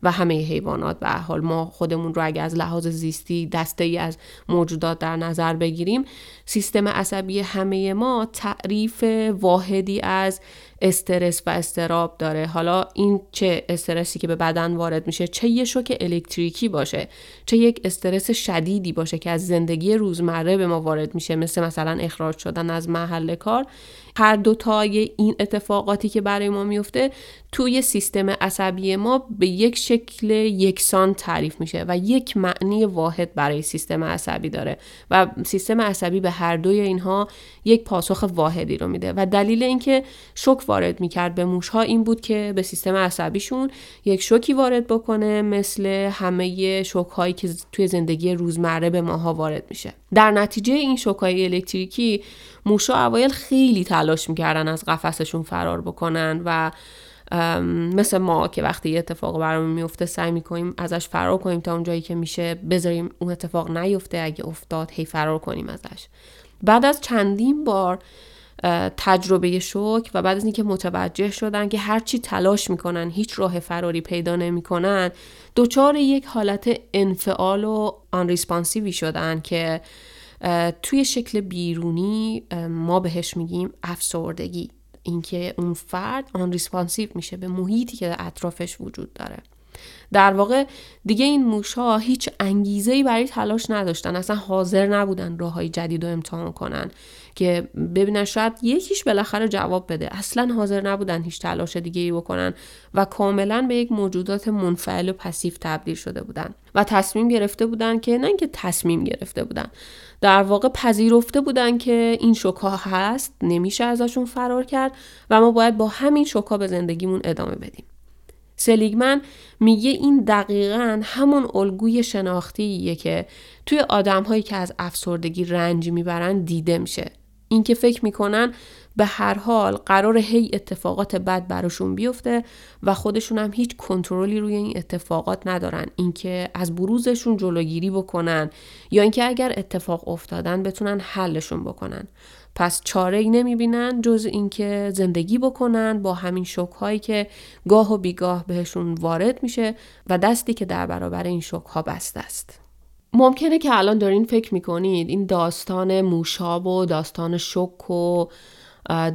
Speaker 1: و همه حیوانات. به حال ما خودمون رو اگه از لحاظ زیستی دسته ای از موجودات در نظر بگیریم سیستم عصبی همه ما تعریف واحدی از استرس و استراب داره. حالا این چه استرسی که به بدن وارد میشه چه یه شوک الکتریکی باشه چه یک استرس شدیدی باشه که از زندگی روزمره به ما وارد میشه مثل مثلا اخراج شدن از محل کار. هر دوتای این اتفاقاتی که برای ما میفته توی سیستم عصبی ما به یک شکل یکسان تعریف میشه و یک معنی واحد برای سیستم عصبی داره و سیستم عصبی به هر دوی اینها یک پاسخ واحدی رو میده و دلیل اینکه شوک وارد می‌کرد به موشها این بود که به سیستم عصبیشون یک شوکی وارد بکنه مثل همه شوک هایی که توی زندگی روزمره به ماها وارد میشه. در نتیجه این شوک های الکتریکی موشا اوایل خیلی تلاش می‌کردن از قفسشون فرار بکنن و مثل ما که وقتی یه اتفاق برامون میفته سعی می‌کنیم ازش فرار کنیم تا اونجایی که میشه بذاریم اون اتفاق نیفته. اگه افتاد هی فرار کنیم ازش. بعد از چندین بار تجربه شوک و بعد از اینکه متوجه شدن که هرچی تلاش می‌کنن هیچ راه فراری پیدا نمی‌کنن دچار یک حالت انفعال و آن ریسپانسیوی شدن که توی شکل بیرونی ما بهش میگیم افسردگی. اینکه اون فرد unresponsive میشه به محیطی که اطرافش وجود داره. در واقع دیگه این موشها هیچ انگیزه ای برای تلاش نداشتن. اصلا حاضر نبودن راه های جدید رو امتحان کنن که ببینن شاید یکیش بالاخره جواب بده. اصلا حاضر نبودن هیچ تلاش دیگه ای بکنن و کاملا به یک موجودات منفعل و passive تبدیل شده بودن و تصمیم گرفته بودن که نه اینکه تصمیم گرفته بودن در واقع پذیرفته بودن که این شوکا هست نمیشه ازشون فرار کرد و ما باید با همین شوکا به زندگیمون ادامه بدیم. سلیگمن میگه این دقیقا همون الگوی شناختیه که توی آدم هایی که از افسردگی رنج می‌برن دیده میشه. اینکه فکر می‌کنن به هر حال قرار هی اتفاقات بد براشون بیفته و خودشون هم هیچ کنترلی روی این اتفاقات ندارن اینکه از بروزشون جلوگیری بکنن یا اینکه اگر اتفاق افتادن بتونن حلشون بکنن پس چاره ای نمی‌بینن جز اینکه زندگی بکنن با همین شوک هایی که گاه و بیگاه بهشون وارد میشه و دستی که در برابر این شوک ها بسته است. ممکنه که الان دارین فکر می‌کنید این داستان موشا و داستان شوک و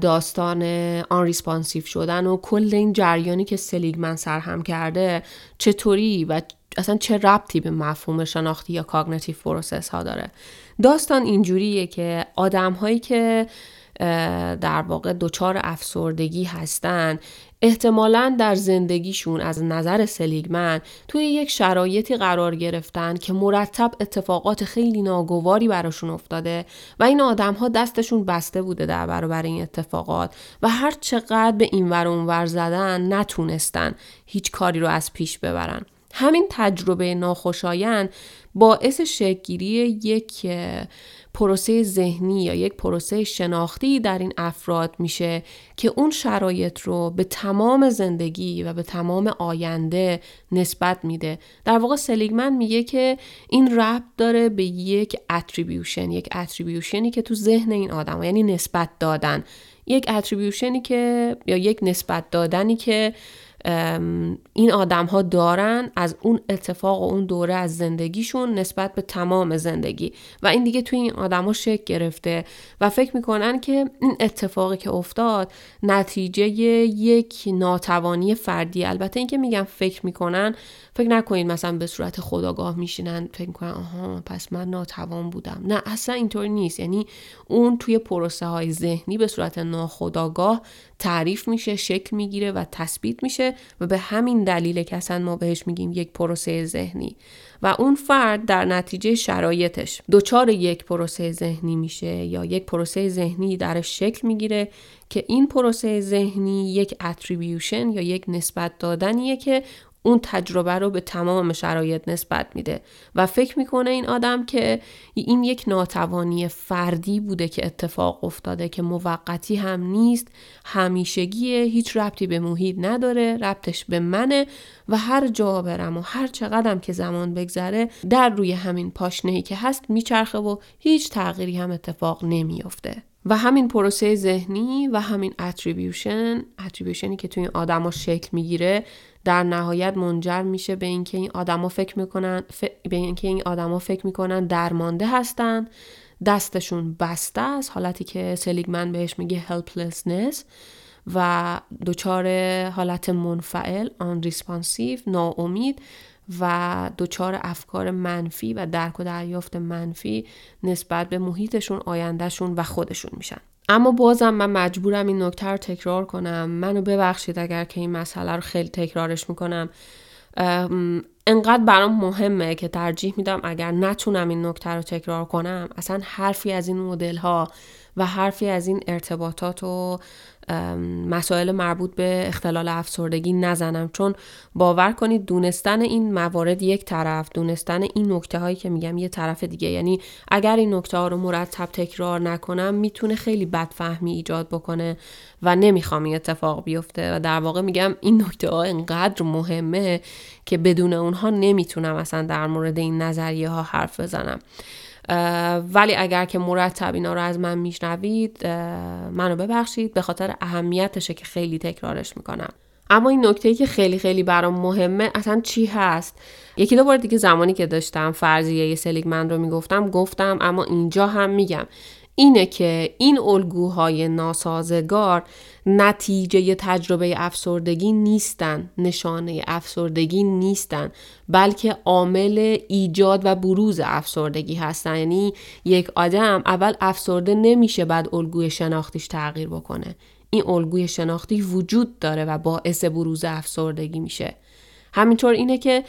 Speaker 1: داستان unresponsive شدن و کل این جریانی که سلیگمن سرهم کرده چطوری و اصلا چه ربطی به مفهوم شناختی یا cognitive process ها داره؟ داستان اینجوریه که آدم هایی که در واقع دچار افسردگی هستن احتمالا در زندگیشون از نظر سلیگمن توی یک شرایطی قرار گرفتن که مرتب اتفاقات خیلی ناگواری براشون افتاده و این آدم ها دستشون بسته بوده در برابر این اتفاقات و هر چقدر به این ور ور زدن نتونستن هیچ کاری رو از پیش ببرن. همین تجربه ناخوشایند باعث شکلگیری یک پروسه ذهنی یا یک پروسه شناختی در این افراد میشه که اون شرایط رو به تمام زندگی و به تمام آینده نسبت میده. در واقع سلیگمن میگه که این ربط داره به یک اتریبیوشن یک اتریبیوشنی که تو ذهن این آدم یعنی نسبت دادن. یک اتریبیوشنی که یا یک نسبت دادنی که این آدم ها دارن از اون اتفاق و اون دوره از زندگیشون نسبت به تمام زندگی. و این دیگه توی این آدم ها شکل گرفته. و فکر می‌کنن که این اتفاقی که افتاد نتیجه یک ناتوانی فردی. البته اینکه میگم فکر می‌کنن فکر نکنید مثلا به صورت خداگاه میشینن فکر می‌کنن آها پس من ناتوان بودم. نه اصلا اینطوری نیست. یعنی اون توی پروسه های ذهنی به صورت ناخداگاه تعریف میشه شکل می‌گیره و تثبیت میشه. و به همین دلیل که اصلا ما بهش میگیم یک پروسه ذهنی. و اون فرد در نتیجه شرایطش دچار یک پروسه ذهنی میشه یا یک پروسه ذهنی درش شکل می‌گیره که این پروسه ذهنی یک اتریبیوشن یا یک نسبت دادنیه که اون تجربه رو به تمام شرایط نسبت میده و فکر می‌کنه این آدم که این یک ناتوانی فردی بوده که اتفاق افتاده که موقتی هم نیست همیشگیه هیچ ربطی به محیط نداره ربطش به منه و هر جا برم و هر چقدرم که زمان بگذره در روی همین پاشنهی که هست میچرخه و هیچ تغییری هم اتفاق نمیافته. و همین پروسه ذهنی و همین اتریبیوشن اتریبیوشنی که توی این آدما شکل می‌گیره در نهایت منجر میشه به اینکه این آدما فکر می‌کنن به اینکه این آدما فکر می‌کنن درمانده هستن دستشون بسته است حالتی که سلیگمن بهش میگه helplessness و دچار حالت منفعل unresponsive ناامید و دچار افکار منفی و درک و دریافت منفی نسبت به محیطشون آیندهشون و خودشون میشن. اما بازم من مجبورم این نکته رو تکرار کنم. منو ببخشید اگر که این مسئله رو خیلی تکرارش می‌کنم. انقدر برام مهمه که ترجیح میدم اگر نتونم این نکته رو تکرار کنم اصلا حرفی از این مدل ها و حرفی از این ارتباطات و مسائل مربوط به اختلال افسردگی نزنم. چون باور کنید دونستن این موارد یک طرف دونستن این نکته هایی که میگم یه طرف دیگه. یعنی اگر این نکته ها رو مرتب تکرار نکنم می‌تونه خیلی بدفهمی ایجاد بکنه و نمی‌خوام این اتفاق بیفته. و در واقع میگم این نکته ها انقدر مهمه که بدون اونها نمی‌تونم اصلا در مورد این نظریه ها حرف بزنم. ولی اگر که مرتب اینا رو از من میشنوید منو ببخشید به خاطر اهمیتشه که خیلی تکرارش می‌کنم. اما این نکته که خیلی خیلی برام مهمه اصلا چی هست؟ یکی دو بار دیگه زمانی که داشتم فرضیه سلیگمن رو می‌گفتم گفتم اما اینجا هم میگم. اینه که این الگوهای ناسازگار نتیجه تجربه افسردگی نیستن نشانه افسردگی نیستن بلکه عامل ایجاد و بروز افسردگی هستن. یعنی یک آدم اول افسرده نمیشه بعد الگوی شناختیش تغییر بکنه. این الگوی شناختی وجود داره و باعث بروز افسردگی میشه. همینطور اینه که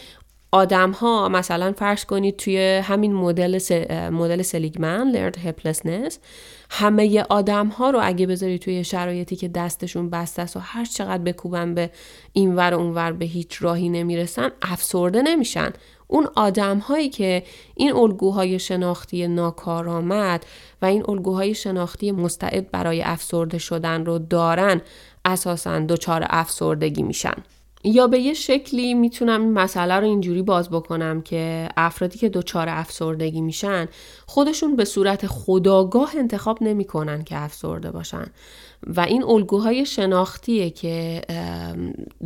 Speaker 1: آدم ها مثلا فرض کنید توی همین مدل مدل سلیگمن لرد هپلسنس همه آدم ها رو اگه بذاری توی شرایطی که دستشون بسته است و هر چقدر بکوبن به اینور و اونور به هیچ راهی نمی‌رسن افسرده نمیشن. اون آدم هایی که این الگوهای شناختی ناکارآمد و این الگوهای شناختی مستعد برای افسرده شدن رو دارن اساسا دچار افسردگی میشن. یا به یه شکلی می‌تونم این مسئله رو اینجوری باز بکنم که افرادی که دچار افسردگی میشن خودشون به صورت خداگاه انتخاب نمی‌کنن که افسرده باشن. و این الگوهای شناختیه که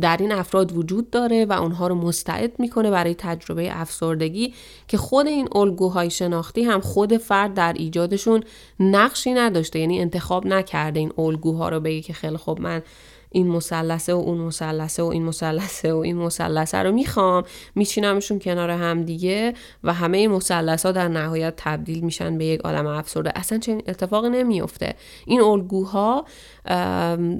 Speaker 1: در این افراد وجود داره و اونها رو مستعد می‌کنه برای تجربه افسردگی که خود این الگوهای شناختی هم خود فرد در ایجادشون نقشی نداشته یعنی انتخاب نکرده این الگوها رو بگه که خیلی خوب من این مثلثه و اون مثلثه و این مثلثه و این مثلثه رو می‌خوام. میچینمشون کنار هم دیگه و همه این ها در نهایت تبدیل میشن به یک آدم افسرده. اصلا چنین اتفاقی نمیفته این الگوها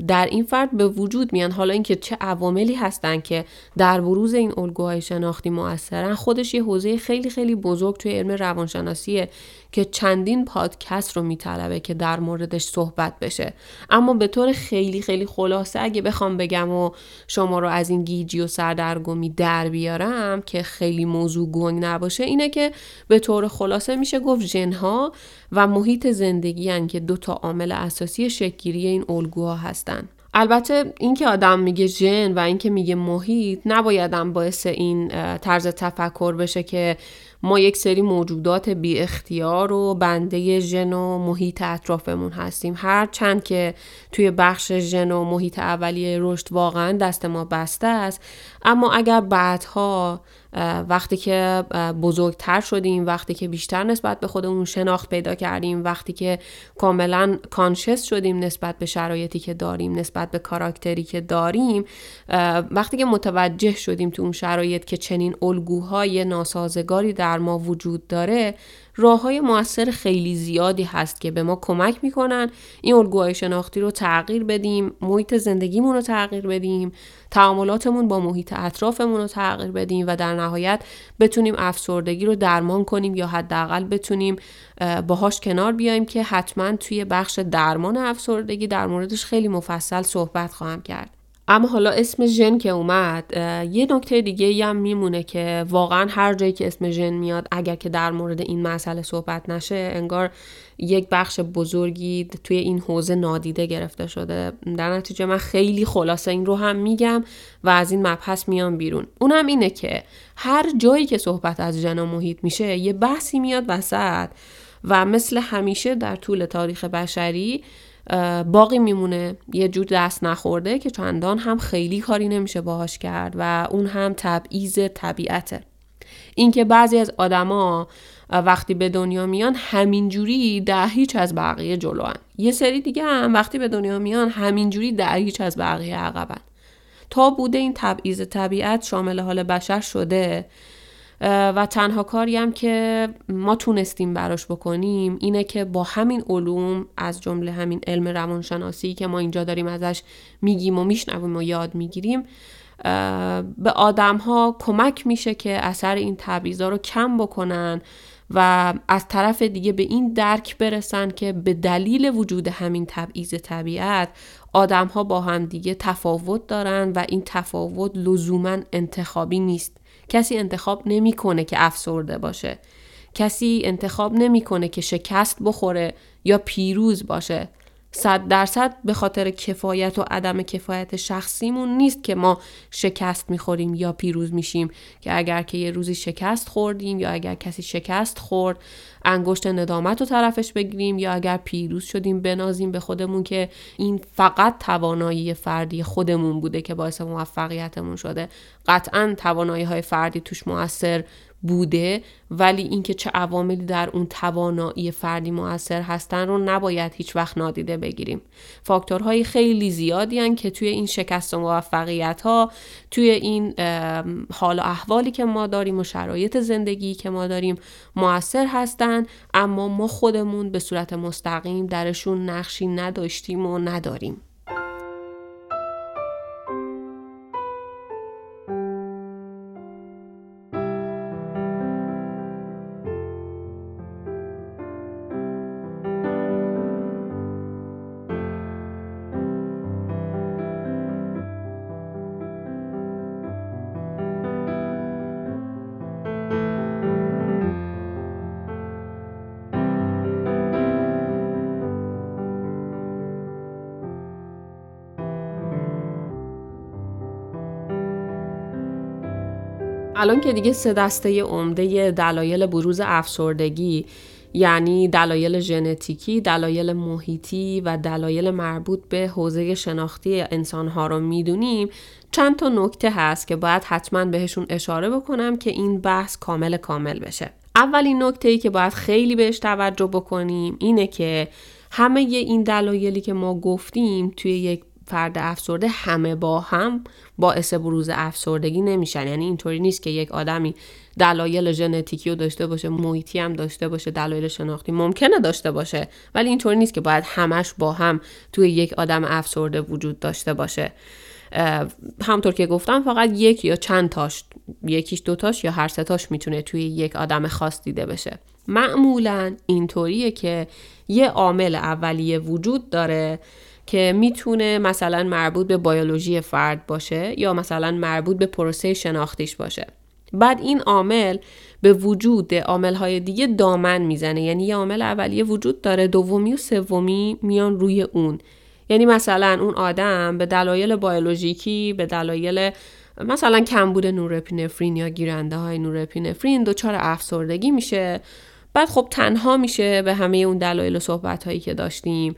Speaker 1: در این فرد به وجود میان. حالا اینکه چه عواملی هستن که در بروز این الگوهای شناختی موثرن خودش یه حوزه خیلی خیلی بزرگ توی علم روانشناسیه که چندین پادکست رو میطلبه که در موردش صحبت بشه. اما به طور خیلی خیلی خلاصه اگه بخوام بگم و شما رو از این گیجی و سردرگمی در بیارم که خیلی موضوع گنگ نباشه اینه که به طور خلاصه میشه گفت جنها و محیط زندگی هن که دو تا عامل اساسی شکلگیری این الگوها هستن. البته اینکه آدم میگه ژن و اینکه میگه محیط نبایدم باعث این طرز تفکر بشه که ما یک سری موجودات بی اختیار و بنده ژن و محیط اطرافمون هستیم. هر چند که توی بخش ژن و محیط اولیه رشد واقعا دست ما بسته است. اما اگر بعدها وقتی که بزرگتر شدیم وقتی که بیشتر نسبت به خودمون شناخت پیدا کردیم وقتی که کاملا کانشس شدیم نسبت به شرایطی که داریم نسبت به کاراکتری که داریم وقتی که متوجه شدیم تو اون شرایط که چنین الگوهای ناسازگاری در ما وجود داره راه های موثر خیلی زیادی هست که به ما کمک می‌کنن. این الگوهای شناختی رو تغییر بدیم محیط زندگیمون رو تغییر بدیم تعاملاتمون با محیط اطرافمون رو تغییر بدیم و در نهایت بتونیم افسردگی رو درمان کنیم یا حداقل بتونیم باهاش کنار بیایم که حتما توی بخش درمان افسردگی در موردش خیلی مفصل صحبت خواهم کرد. اما حالا اسم ژن که اومد یه نکته دیگه هم میمونه که واقعا هر جایی که اسم ژن میاد اگر که در مورد این مسئله صحبت نشه انگار یک بخش بزرگی توی این حوزه نادیده گرفته شده. در نتیجه من خیلی خلاصه این رو هم میگم و از این مبحث میام بیرون. اونم اینه که هر جایی که صحبت از ژن و محیط میشه یه بحثی میاد وسط و مثل همیشه در طول تاریخ بشری باقی میمونه یه جور دست نخورده که چندان هم خیلی کاری نمیشه باهاش کرد و اون هم تبعیض طبیعته. اینکه بعضی از آدما وقتی به دنیا میان همینجوری در هیچ از بقیه جلوان. یه سری دیگه هم وقتی به دنیا میان همینجوری در هیچ از بقیه عقبن. تا بوده این تبعیض طبیعت شامل حال بشر شده و تنها کاری هم که ما تونستیم براش بکنیم اینه که با همین علوم از جمله همین علم روانشناسی که ما اینجا داریم ازش میگیم و میشنویم و یاد می‌گیریم به آدم ها کمک میشه که اثر این تبعیضا رو کم بکنن و از طرف دیگه به این درک برسن که به دلیل وجود همین تبعیض طبیعت آدم ها با هم دیگه تفاوت دارن و این تفاوت لزوما انتخابی نیست. کسی انتخاب نمی‌کنه که افسرده باشه. کسی انتخاب نمی‌کنه که شکست بخوره یا پیروز باشه. صد درصد به خاطر کفایت و عدم کفایت شخصیمون نیست که ما شکست می‌خوریم یا پیروز میشیم که اگر که یه روزی شکست خوردیم یا اگر کسی شکست خورد انگشت ندامت رو طرفش بگیریم یا اگر پیروز شدیم بنازیم به خودمون که این فقط توانایی فردی خودمون بوده که باعث موفقیتمون شده. قطعا توانایی های فردی توش موثر بوده ولی اینکه چه عواملی در اون توانایی فردی موثر هستن رو نباید هیچ وقت نادیده بگیریم. فاکتورهای خیلی زیادی هن که توی این شکست و موفقیت ها توی این حال و احوالی که ما داریم و شرایط زندگی که ما داریم موثر هستن اما ما خودمون به صورت مستقیم درشون نقشی نداشتیم و نداریم. الان که دیگه سه دسته عمده دلایل بروز افسردگی یعنی دلایل ژنتیکی، دلایل محیطی و دلایل مربوط به حوزه شناختی انسانها رو می‌دونیم چند تا نکته هست که باید حتما بهشون اشاره بکنم که این بحث کامل کامل بشه. اولین نکته ای که باید خیلی بهش توجه بکنیم اینه که همه این دلایلی که ما گفتیم توی یک فرد افسرده همه با هم باعث بروز افسردگی نمیشن. یعنی اینطوری نیست که یک آدمی دلایل ژنتیکی رو داشته باشه محیطی هم داشته باشه دلایل شناختی ممکنه داشته باشه ولی اینطوری نیست که باید همش با هم توی یک آدم افسرده وجود داشته باشه. همطور که گفتم فقط یک یا چند تاش یکیش دوتاش یا هر ستاش می‌تونه توی یک آدم خاص دیده بشه. معمولا اینطوریه که یه عامل اولیه وجود داره که می‌تونه مثلا مربوط به بیولوژی فرد باشه یا مثلا مربوط به پروسه شناختیش باشه. بعد این عامل به وجود های دیگه دامن می‌زنه. یعنی یه عامل اولیه وجود داره دومی و سومی میان روی اون. یعنی مثلا اون آدم به دلایل بیولوژیکی به دلایل مثلا کمبود نورپینفرین یا گیرنده های نورپینفرین دچار افسردگی میشه. بعد خب تنها میشه به همه اون دلایل و صحبت هایی که داشتیم.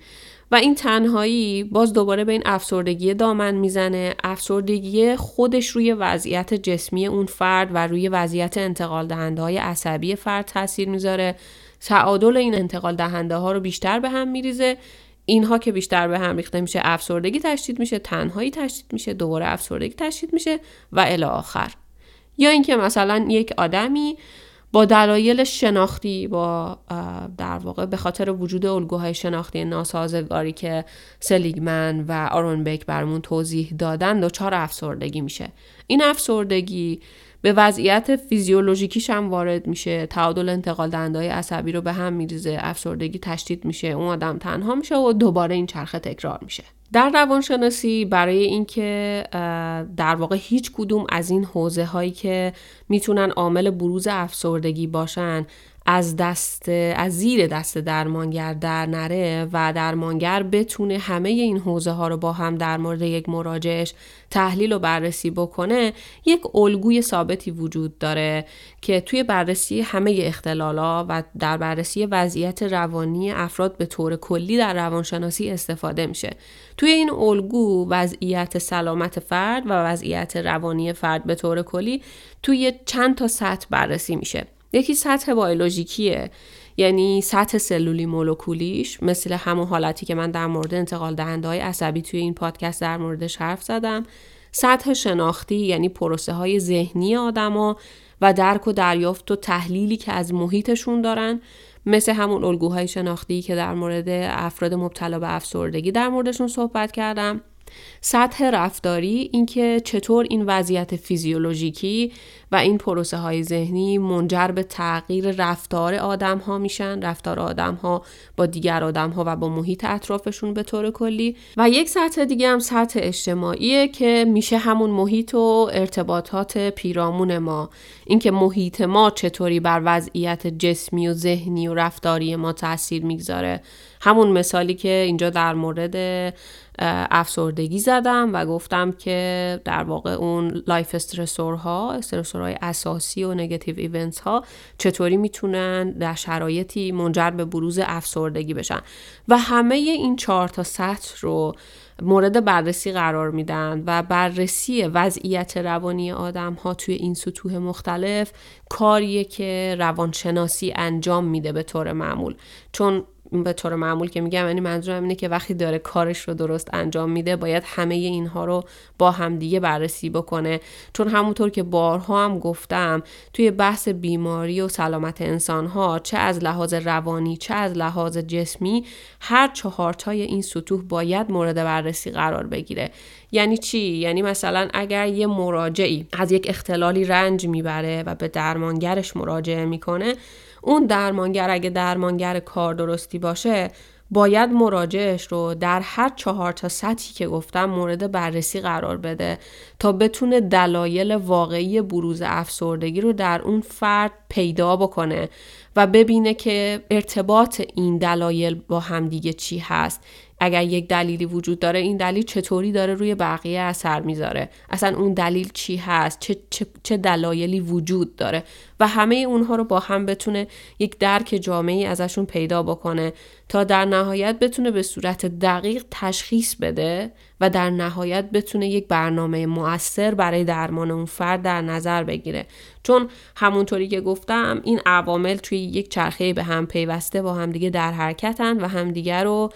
Speaker 1: و این تنهایی باز دوباره به این افسردگی دامن می‌زنه. افسردگی خودش روی وضعیت جسمی اون فرد و روی وضعیت انتقال دهنده های عصبی فرد تاثیر می‌ذاره. تعادل این انتقال دهنده ها رو بیشتر به هم میریزه. اینها که بیشتر به هم ریخته میشه افسردگی تشدید میشه تنهایی تشدید میشه دوباره افسردگی تشدید میشه و الی آخر. یا اینکه مثلا یک آدمی با دلایل شناختی با در واقع به خاطر وجود الگوهای شناختی ناسازگاری که سلیگمن و آرون بیک برمون توضیح دادن دچار افسردگی میشه. این افسردگی به وضعیت فیزیولوژیکیش هم وارد میشه. تعادل انتقال دهنده عصبی رو به هم میریزه افسردگی تشدید میشه اون آدم تنها میشه و دوباره این چرخه تکرار میشه. در روانشناسی برای اینکه در واقع هیچ کدوم از این حوزه هایی که می‌تونن عامل بروز افسردگی باشن از دست از زیر دست درمانگر در نره و درمانگر بتونه همه این حوزه ها رو با هم در مورد یک مراجعش تحلیل و بررسی بکنه یک الگوی ثابتی وجود داره که توی بررسی همه اختلالا و در بررسی وضعیت روانی افراد به طور کلی در روانشناسی استفاده میشه. توی این الگو وضعیت سلامت فرد و وضعیت روانی فرد به طور کلی توی چند تا سطح بررسی میشه. یکی سطح بیولوژیکیه یعنی سطح سلولی مولکولیش مثل همون حالتی که من در مورد انتقال دهنده های عصبی توی این پادکست در موردش حرف زدم. سطح شناختی یعنی پروسه های ذهنی آدما و درک و دریافت و تحلیلی که از محیطشون دارن مثل همون الگوهای شناختی که در مورد افراد مبتلا به افسردگی در موردشون صحبت کردم. سطح رفتاری اینکه چطور این وضعیت فیزیولوژیکی و این پروسه های ذهنی منجر به تغییر رفتار آدم ها میشن. رفتار آدم ها با دیگر آدم ها و با محیط اطرافشون به طور کلی. و یک سطح دیگه هم سطح اجتماعیه که میشه همون محیط و ارتباطات پیرامون ما. اینکه محیط ما چطوری بر وضعیت جسمی و ذهنی و رفتاری ما تاثیر می‌گذاره. همون مثالی که اینجا در مورد افسردگی زدم و گفتم که در واقع اون life stressor ها stressor های اساسی و negative events ها چطوری می‌تونن در شرایطی منجر به بروز افسردگی بشن. و همه این چهار تا سطح رو مورد بررسی قرار میدن و بررسی وضعیت روانی آدم ها توی این سطوح مختلف کاریه که روانشناسی انجام میده به طور معمول. چون به طور معمول که میگم یعنی منظورم اینه که وقتی داره کارش رو درست انجام میده باید همه اینها رو با همدیگه بررسی بکنه. چون همونطور که بارها هم گفتم توی بحث بیماری و سلامت انسان ها چه از لحاظ روانی چه از لحاظ جسمی هر چهارتای این سطوح باید مورد بررسی قرار بگیره. یعنی چی؟ یعنی مثلا اگر یه مراجعی از یک اختلالی رنج می‌بره و به درمانگرش مراجعه می‌کنه اون درمانگر اگه درمانگر کار درستی باشه باید مراجعش رو در هر چهار تا سطحی که گفتم مورد بررسی قرار بده تا بتونه دلایل واقعی بروز افسردگی رو در اون فرد پیدا بکنه و ببینه که ارتباط این دلایل با همدیگه چی هست. اگر یک دلیلی وجود داره این دلیل چطوری داره روی بقیه اثر می‌ذاره؟ اصلا اون دلیل چی هست؟ چه, چه, چه دلایلی وجود داره؟ و همه اونها رو با هم بتونه یک درک جامعی ازشون پیدا بکنه تا در نهایت بتونه به صورت دقیق تشخیص بده و در نهایت بتونه یک برنامه مؤثر برای درمان اون فرد در نظر بگیره. چون همونطوری که گفتم این عوامل توی یک چرخه به هم پیوسته با همدیگه در حرکتن و همدیگه رو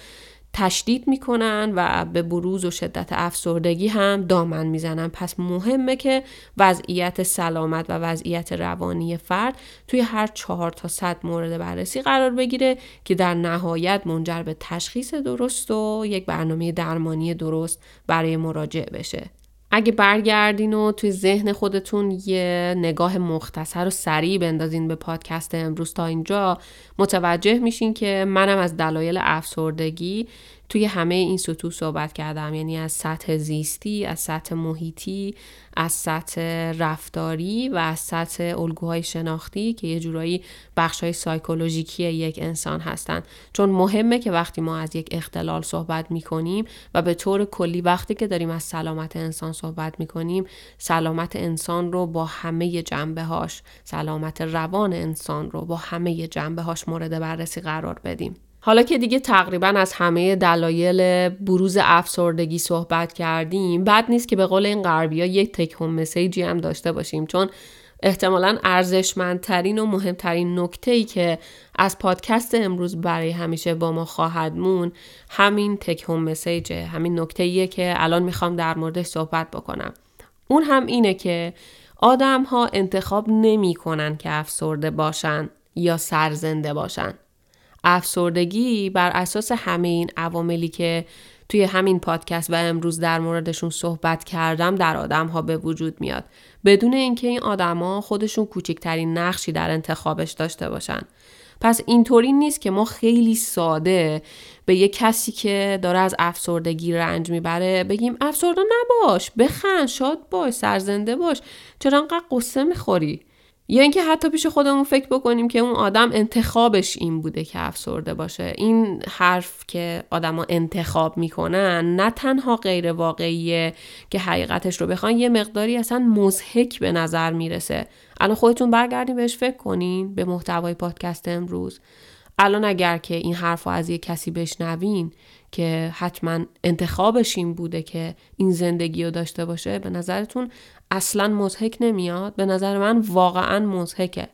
Speaker 1: تشدید می‌کنن و به بروز و شدت افسردگی هم دامن می‌زنن. پس مهمه که وضعیت سلامت و وضعیت روانی فرد توی هر چهار تا صد مورد بررسی قرار بگیره که در نهایت منجر به تشخیص درست و یک برنامه درمانی درست برای مراجع بشه. اگه برگردین و توی ذهن خودتون یه نگاه مختصر و سریع بندازین به پادکست امروز تا اینجا متوجه میشین که منم از دلایل افسردگی توی همه این سطوح صحبت کردم. یعنی از سطح زیستی، از سطح محیطی، از سطح رفتاری و از سطح الگوهای شناختی که یه جورایی بخشای سایکولوژیکی یک انسان هستن. چون مهمه که وقتی ما از یک اختلال صحبت می‌کنیم و به طور کلی وقتی که داریم از سلامت انسان صحبت می‌کنیم سلامت انسان رو با همه جنبه هاش سلامت روان انسان رو با همه جنبه هاش مورد بررسی قرار بدیم. حالا که دیگه تقریبا از همه دلایل بروز افسردگی صحبت کردیم بد نیست که به قول این غربی ها یک تک هم مسیجی هم داشته باشیم چون احتمالا ارزشمندترین و مهمترین نکته ای که از پادکست امروز برای همیشه با ما خواهد مون همین تک هم مسیجه همین نکته ایه که الان می‌خوام در موردش صحبت بکنم. اون هم اینه که آدم ها انتخاب نمی کنن که افسرده باشن یا سرزنده باشن. افسردگی بر اساس همه این عواملی که توی همین پادکست و امروز در موردشون صحبت کردم در آدم ها به وجود میاد. بدون اینکه این آدما خودشون کوچکترین نقشی در انتخابش داشته باشن. پس اینطوری نیست که ما خیلی ساده به یه کسی که داره از افسردگی رنج می‌بره بگیم افسرده نباش بخند شاد باش سرزنده باش. چرا انقدر قصه می‌خوری؟ یا اینکه حتی پیش خودمون فکر بکنیم که اون آدم انتخابش این بوده که افسرده باشه. این حرف که آدما انتخاب می‌کنن نه تنها غیر واقعیه که حقیقتش رو بخوان یه مقداری اصلا مزهک به نظر می‌رسه. الان خودتون برگردین بهش فکر کنین به محتوای پادکست امروز. الان اگر که این حرف رو از یه کسی بشنوین که حتما انتخابش این بوده که این زندگی رو داشته باشه به نظرتون اصلا مزهک نمیاد؟ به نظر من واقعا مزهکه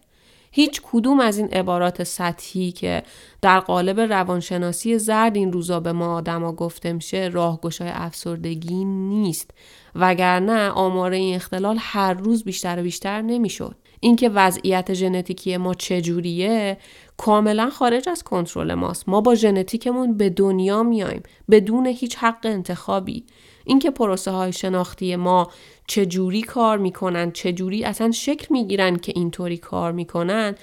Speaker 1: هیچ کدوم از این عبارات سطحی که در قالب روانشناسی زرد این روزا به ما آدما گفته میشه راهگشای افسردگی نیست. وگرنه آمار این اختلال هر روز بیشتر و بیشتر نمی‌شد. اینکه وضعیت ژنتیکی ما چجوریه کاملا خارج از کنترل ماست. ما با ژنتیکمون به دنیا میایم بدون هیچ حق انتخابی. اینکه پروسه های شناختی ما چجوری کار می‌کنن چجوری اصلا شکل می‌گیرن که اینطوری کار می‌کنن.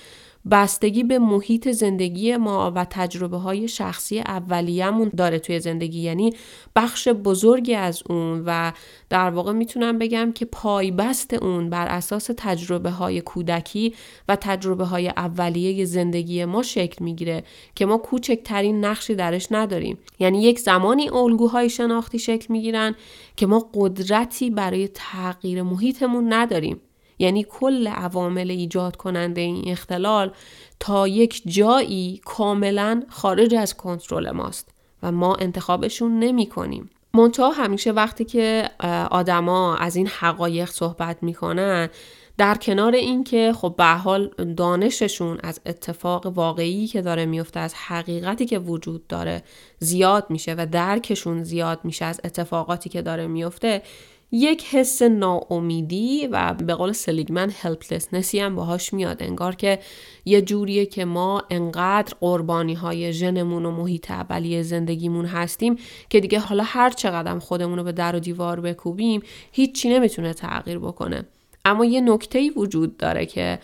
Speaker 1: بستگی به محیط زندگی ما و تجربه های شخصی اولیه‌مون داره توی زندگی. یعنی بخش بزرگی از اون و در واقع می‌تونم بگم که پایبست اون بر اساس تجربه های کودکی و تجربه های اولیه زندگی ما شکل می‌گیره که ما کوچکترین نقشی درش نداریم. یعنی یک زمانی الگوهای شناختی شکل می‌گیرن که ما قدرتی برای تغییر محیطمون نداریم. یعنی کل عوامل ایجاد کننده این اختلال تا یک جایی کاملا خارج از کنترل ماست و ما انتخابشون نمی کنیم. منتها همیشه وقتی که آدما از این حقایق صحبت می‌کنن در کنار اینکه خب به حال دانششون از اتفاق واقعی که داره میفته از حقیقتی که وجود داره زیاد میشه و درکشون زیاد میشه از اتفاقاتی که داره میفته یک حس ناامیدی و به قول سلیگمن هلپلسنسی هم باهاش میاد. انگار که یه جوریه که ما انقدر قربانی های ژنمون و محیط اولیه زندگیمون هستیم که دیگه حالا هر چقدر خودمون رو به در و دیوار بکوبیم هیچی نمی‌تونه تغییر بکنه. اما یه نکته وجود داره که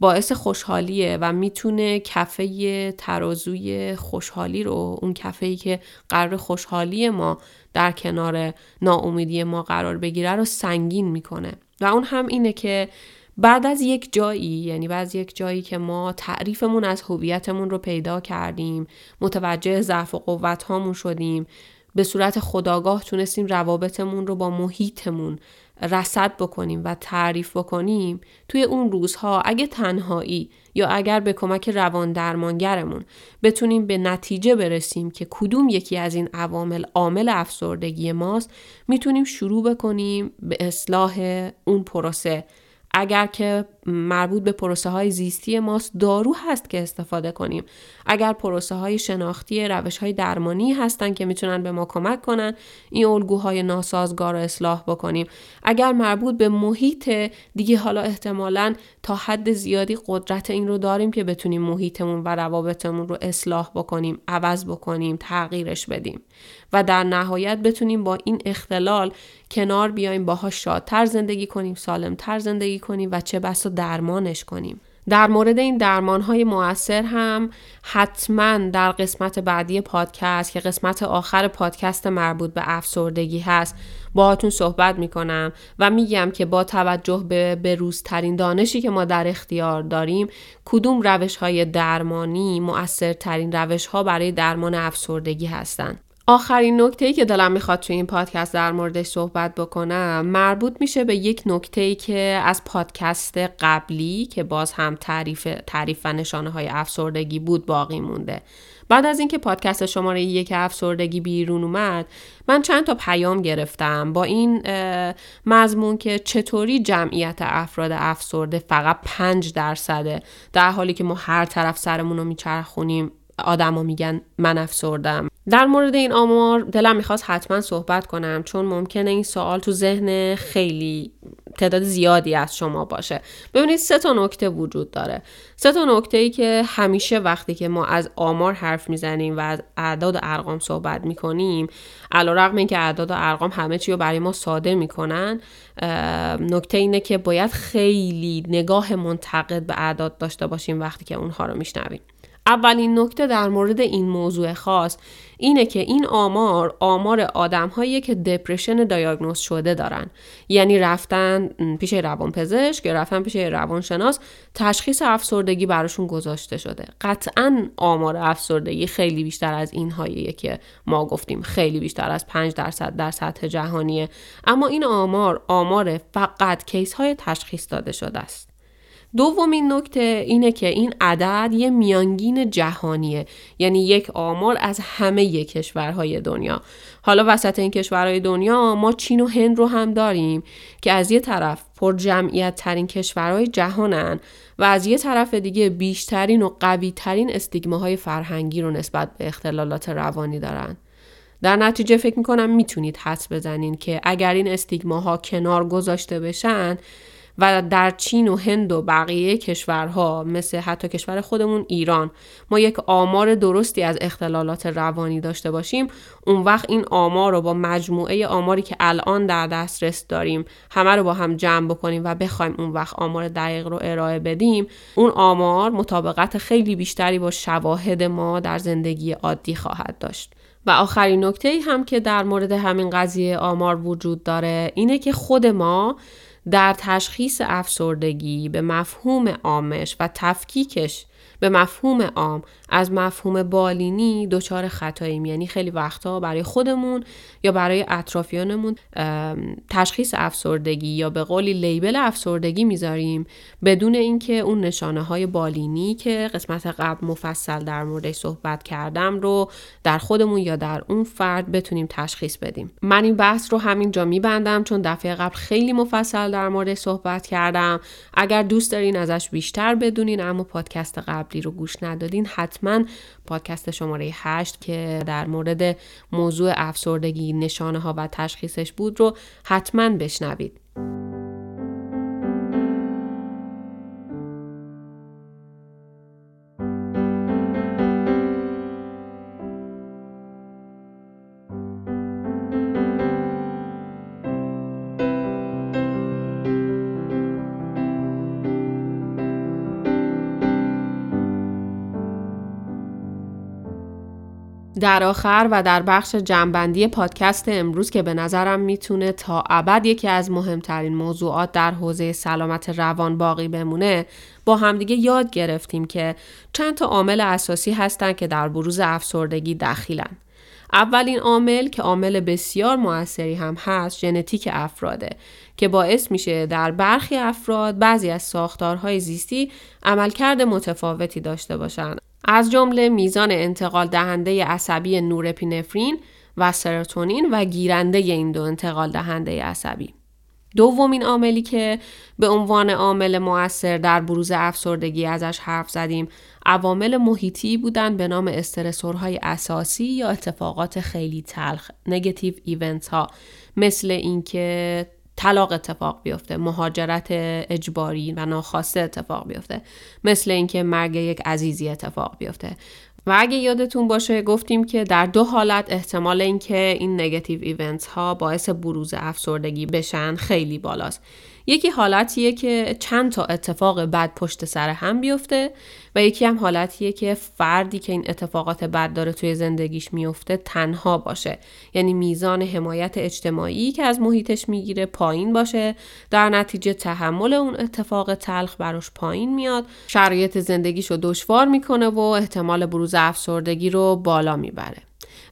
Speaker 1: باعث خوشحالیه و می‌تونه کفه ترازوی خوشحالی رو اون کفه ای که قرار خوشحالی ما در کنار ناامیدی ما قرار بگیره رو سنگین می‌کنه. و اون هم اینه که بعد از یک جایی یعنی بعد از یک جایی که ما تعریفمون از هویتمون رو پیدا کردیم متوجه ضعف و قوت هامون شدیم به صورت خداگاه تونستیم روابطمون رو با محیطمون رسد بکنیم و تعریف بکنیم توی اون روزها اگه تنهایی یا اگر به کمک روان درمانگرمون بتونیم به نتیجه برسیم که کدوم یکی از این عوامل عامل افسردگی ماست می‌تونیم شروع بکنیم به اصلاح اون پروسه. اگر که مربوط به پروسه های زیستی ماست دارو هست که استفاده کنیم. اگر پروسه های شناختی روش های درمانی هستن که می‌تونن به ما کمک کنن این الگوهای ناسازگار رو اصلاح بکنیم. اگر مربوط به محیط دیگه حالا احتمالا تا حد زیادی قدرت این رو داریم که بتونیم محیطمون و روابطمون رو اصلاح بکنیم عوض بکنیم تغییرش بدیم. و در نهایت بتونیم با این اختلال کنار بیایم باهاش شادتر زندگی کنیم سالمتر زندگی کنیم و چه بسا درمانش کنیم در مورد این درمان های موثر هم حتما در قسمت بعدی پادکست که قسمت آخر پادکست مربوط به افسردگی هست باهاتون صحبت می‌کنم و میگم که با توجه به بروزترین دانشی که ما در اختیار داریم کدوم روش های درمانی مؤثرترین روش ها برای درمان افسردگی هستند. آخرین نکته ای که دلم می‌خواد توی این پادکست در موردش صحبت بکنم مربوط میشه به یک نکته ای که از پادکست قبلی که باز هم تعریف تعریف و نشانه های افسردگی بود باقی مونده. بعد از اینکه پادکست شماره یک افسردگی بیرون اومد من چند تا پیام گرفتم با این مضمون که چطوری جمعیت افراد افسرده فقط پنج درصده در حالی که ما هر طرف سرمون رو میچرخونیم آدما میگن من افسردم. در مورد این آمار دلم می‌خواست حتما صحبت کنم چون ممکنه این سوال تو ذهن خیلی تعداد زیادی از شما باشه. ببینید سه تا نکته وجود داره. سه تا نکته ای که همیشه وقتی که ما از آمار حرف می‌زنیم و از اعداد و ارقام صحبت می‌کنیم علا رقم این که اعداد و ارقام همه چی رو برای ما ساده می‌کنن نکته اینه که باید خیلی نگاه منتقد به اعداد داشته باشیم وقتی که اونها رو میشنویم. اولین نکته در مورد این موضوع خاص اینه که این آمار آمار آدم هایی که دپرشن دایاگنوز شده دارن. یعنی رفتن پیش روانپزشک یا رفتن پیش روانشناس تشخیص افسردگی براشون گذاشته شده. قطعا آمار افسردگی خیلی بیشتر از این که ما گفتیم. خیلی بیشتر از 5 درصد در سطح جهانیه. اما این آمار آمار فقط کیس های تشخیص داده شده است. دومین نکته اینه که این عدد یه میانگین جهانیه. یعنی یک آمار از همه کشورهای دنیا. حالا وسط این کشورهای دنیا ما چین و هند رو هم داریم که از یه طرف پر جمعیت ترین کشورهای جهانن و از یه طرف دیگه بیشترین و قوی ترین استیگماهای فرهنگی رو نسبت به اختلالات روانی دارن. در نتیجه فکر می‌کنم می‌تونید حس بزنین که اگر این استیگماها کنار گذاشته بشن و در چین و هند و بقیه کشورها مثل حتی کشور خودمون ایران. ما یک آمار درستی از اختلالات روانی داشته باشیم. اون وقت این آمار رو با مجموعه آماری که الان در دسترس داریم همه رو با هم جمع بکنیم و بخوایم اون وقت آمار دقیق رو ارائه بدیم اون آمار مطابقت خیلی بیشتری با شواهد ما در زندگی عادی خواهد داشت. و آخرین نکته هم که در مورد همین قضیه آمار وجود داره اینه که خود ما در تشخیص افسردگی به مفهوم آمش و تفکیکش به مفهوم عام از مفهوم بالینی دچار خطاییم. یعنی خیلی وقتا برای خودمون یا برای اطرافیانمون تشخیص افسردگی یا به قولی لیبل افسردگی می‌ذاریم بدون اینکه اون نشانه های بالینی که قسمت قبل مفصل در موردش صحبت کردم رو در خودمون یا در اون فرد بتونیم تشخیص بدیم. من این بحث رو همینجا میبندم چون دفعه قبل خیلی مفصل در موردش صحبت کردم. اگر دوست دارین ازش بیشتر بدونین اما پادکست قبلی رو گوش ندادین حتما پادکست شماره 8 که در مورد موضوع افسردگی نشانه ها و تشخیصش بود رو حتما بشنوید. در آخر و در بخش جنبندی پادکست امروز که به نظرم می‌تونه تا ابد یکی از مهمترین موضوعات در حوزه سلامت روان باقی بمونه با همدیگه یاد گرفتیم که چند تا عامل اساسی هستن که در بروز افسردگی دخیلن. اولین عامل که عامل بسیار موثری هم هست ژنتیک افراده که باعث میشه در برخی افراد بعضی از ساختارهای زیستی عملکرد متفاوتی داشته باشند از جمله میزان انتقال دهنده عصبی نورپینفرین و سرotونین و گیرنده این دو انتقال دهنده عصبی. دومین عاملی که به عنوان عامل مؤثر در بروز افسردگی ازش حرف زدیم عوامل محیطی بودن به نام استرسورهای اساسی یا اتفاقات خیلی تلخ نگتیو ایونت ها مثل اینکه طلاق اتفاق بیفته مهاجرت اجباری و ناخواسته اتفاق بیفته مثل اینکه مرگ یک عزیزی اتفاق بیفته. و اگه یادتون باشه گفتیم که در دو حالت احتمال اینکه این نگتیو ایونت ها باعث بروز افسردگی بشن خیلی بالاست. یکی حالتیه که چند تا اتفاق بد پشت سر هم بیفته و یکی هم حالتیه که فردی که این اتفاقات بد داره توی زندگیش میفته تنها باشه. یعنی میزان حمایت اجتماعی که از محیطش می‌گیره پایین باشه. در نتیجه تحمل اون اتفاق تلخ براش پایین میاد. شرایط زندگیش رو دشوار می‌کنه و احتمال بروز افسردگی رو بالا می‌بره.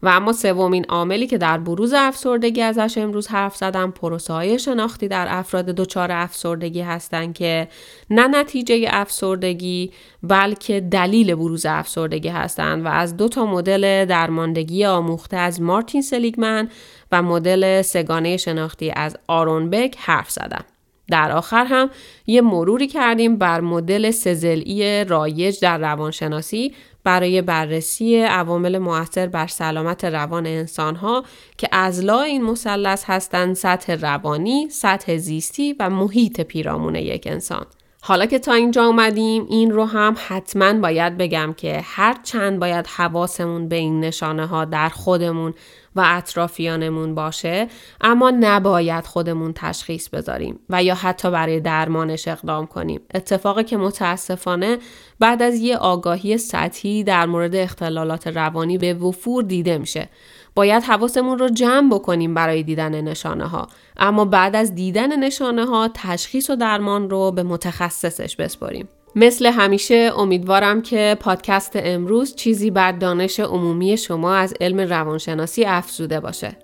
Speaker 1: و اما سومین عاملی که در بروز افسردگی ازش امروز حرف زدم پروسه های شناختی در افراد دچار افسردگی هستند که نه نتیجه افسردگی بلکه دلیل بروز افسردگی هستند و از دو تا مدل درماندگی آموخته از مارتین سلیگمن و مدل سگانه شناختی از آرون بک حرف زدم. در آخر هم یه مروری کردیم بر مدل سزلی رایج در روانشناسی برای بررسی عوامل موثر بر سلامت روان انسانها که لا این مثلث هستند سطح روانی، سطح زیستی و محیط پیرامون یک انسان. حالا که تا اینجا اومدیم این رو هم حتما باید بگم که هر چند باید حواسمون به این نشانه ها در خودمون و اطرافیانمون باشه اما نباید خودمون تشخیص بذاریم و یا حتی برای درمانش اقدام کنیم. اتفاقی که متاسفانه بعد از یه آگاهی سطحی در مورد اختلالات روانی به وفور دیده میشه. باید حواسمون رو جمع بکنیم برای دیدن نشانه ها اما بعد از دیدن نشانه ها تشخیص و درمان رو به متخصصش بسپاریم مثل همیشه امیدوارم که پادکست امروز چیزی بر دانش عمومی شما از علم روانشناسی افزوده باشه.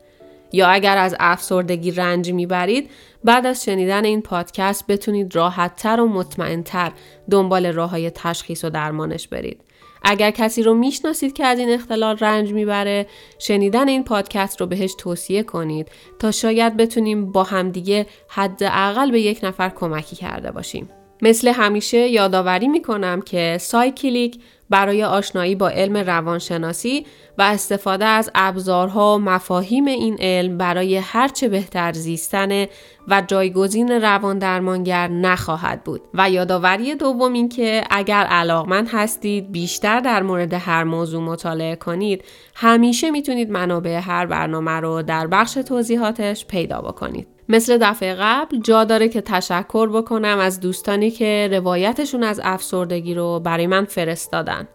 Speaker 1: یا اگر از افسردگی رنج می‌برید بعد از شنیدن این پادکست بتونید راحتتر و مطمئنتر دنبال راه های تشخیص و درمانش برید. اگر کسی رو می‌شناسید که از این اختلال رنج می‌بره شنیدن این پادکست رو بهش توصیه کنید تا شاید بتونیم با همدیگه حداقل به یک نفر کمکی کرده باشیم. مثل همیشه یادآوری می کنم که سایکلیک برای آشنایی با علم روانشناسی و استفاده از ابزارها و مفاهیم این علم برای هرچه بهتر زیستن و جایگزین روان درمانگر نخواهد بود. و یادآوری دوم این که اگر علاقمند هستید بیشتر در مورد هر موضوع مطالعه کنید. همیشه می‌تونید منابع هر برنامه رو در بخش توضیحاتش پیدا بکنید. مثل دفعه قبل جا داره که تشکر بکنم از دوستانی که روایتشون از افسردگی رو برای من فرستادن.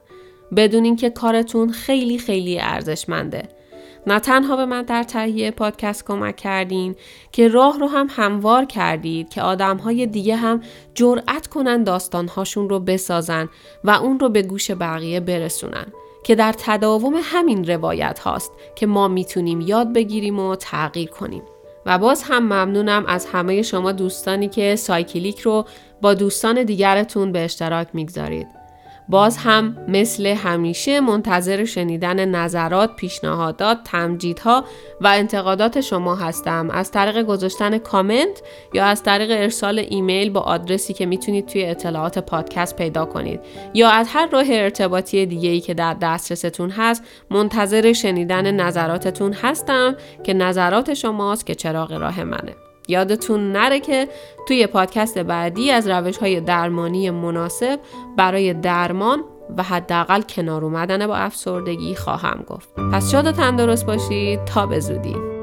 Speaker 1: بدون اینکه کارتون خیلی خیلی ارزشمنده. نه تنها به من در تهیه پادکست کمک کردین که راه رو هم هموار کردید که آدمهای دیگه هم جرأت کنن داستانهاشون رو بسازن و اون رو به گوش بقیه برسونن که در تداوم همین روایت هاست که ما می‌تونیم یاد بگیریم و تغییر کنیم. و باز هم ممنونم از همه شما دوستانی که سایکلیک رو با دوستان دیگرتون به اشتراک می‌گذارید. باز هم مثل همیشه منتظر شنیدن نظرات، پیشنهادات، تمجیدها و انتقادات شما هستم از طریق گذاشتن کامنت یا از طریق ارسال ایمیل با آدرسی که می‌تونید توی اطلاعات پادکست پیدا کنید یا از هر راه ارتباطی دیگه ای که در دسترستون هست منتظر شنیدن نظراتتون هستم که نظرات شماست که چراغ راه منه. یادتون نره که توی پادکست بعدی از روش های درمانی مناسب برای درمان و حداقل کنار اومدن با افسردگی خواهم گفت. پس شاد و تندرست باشید تا به.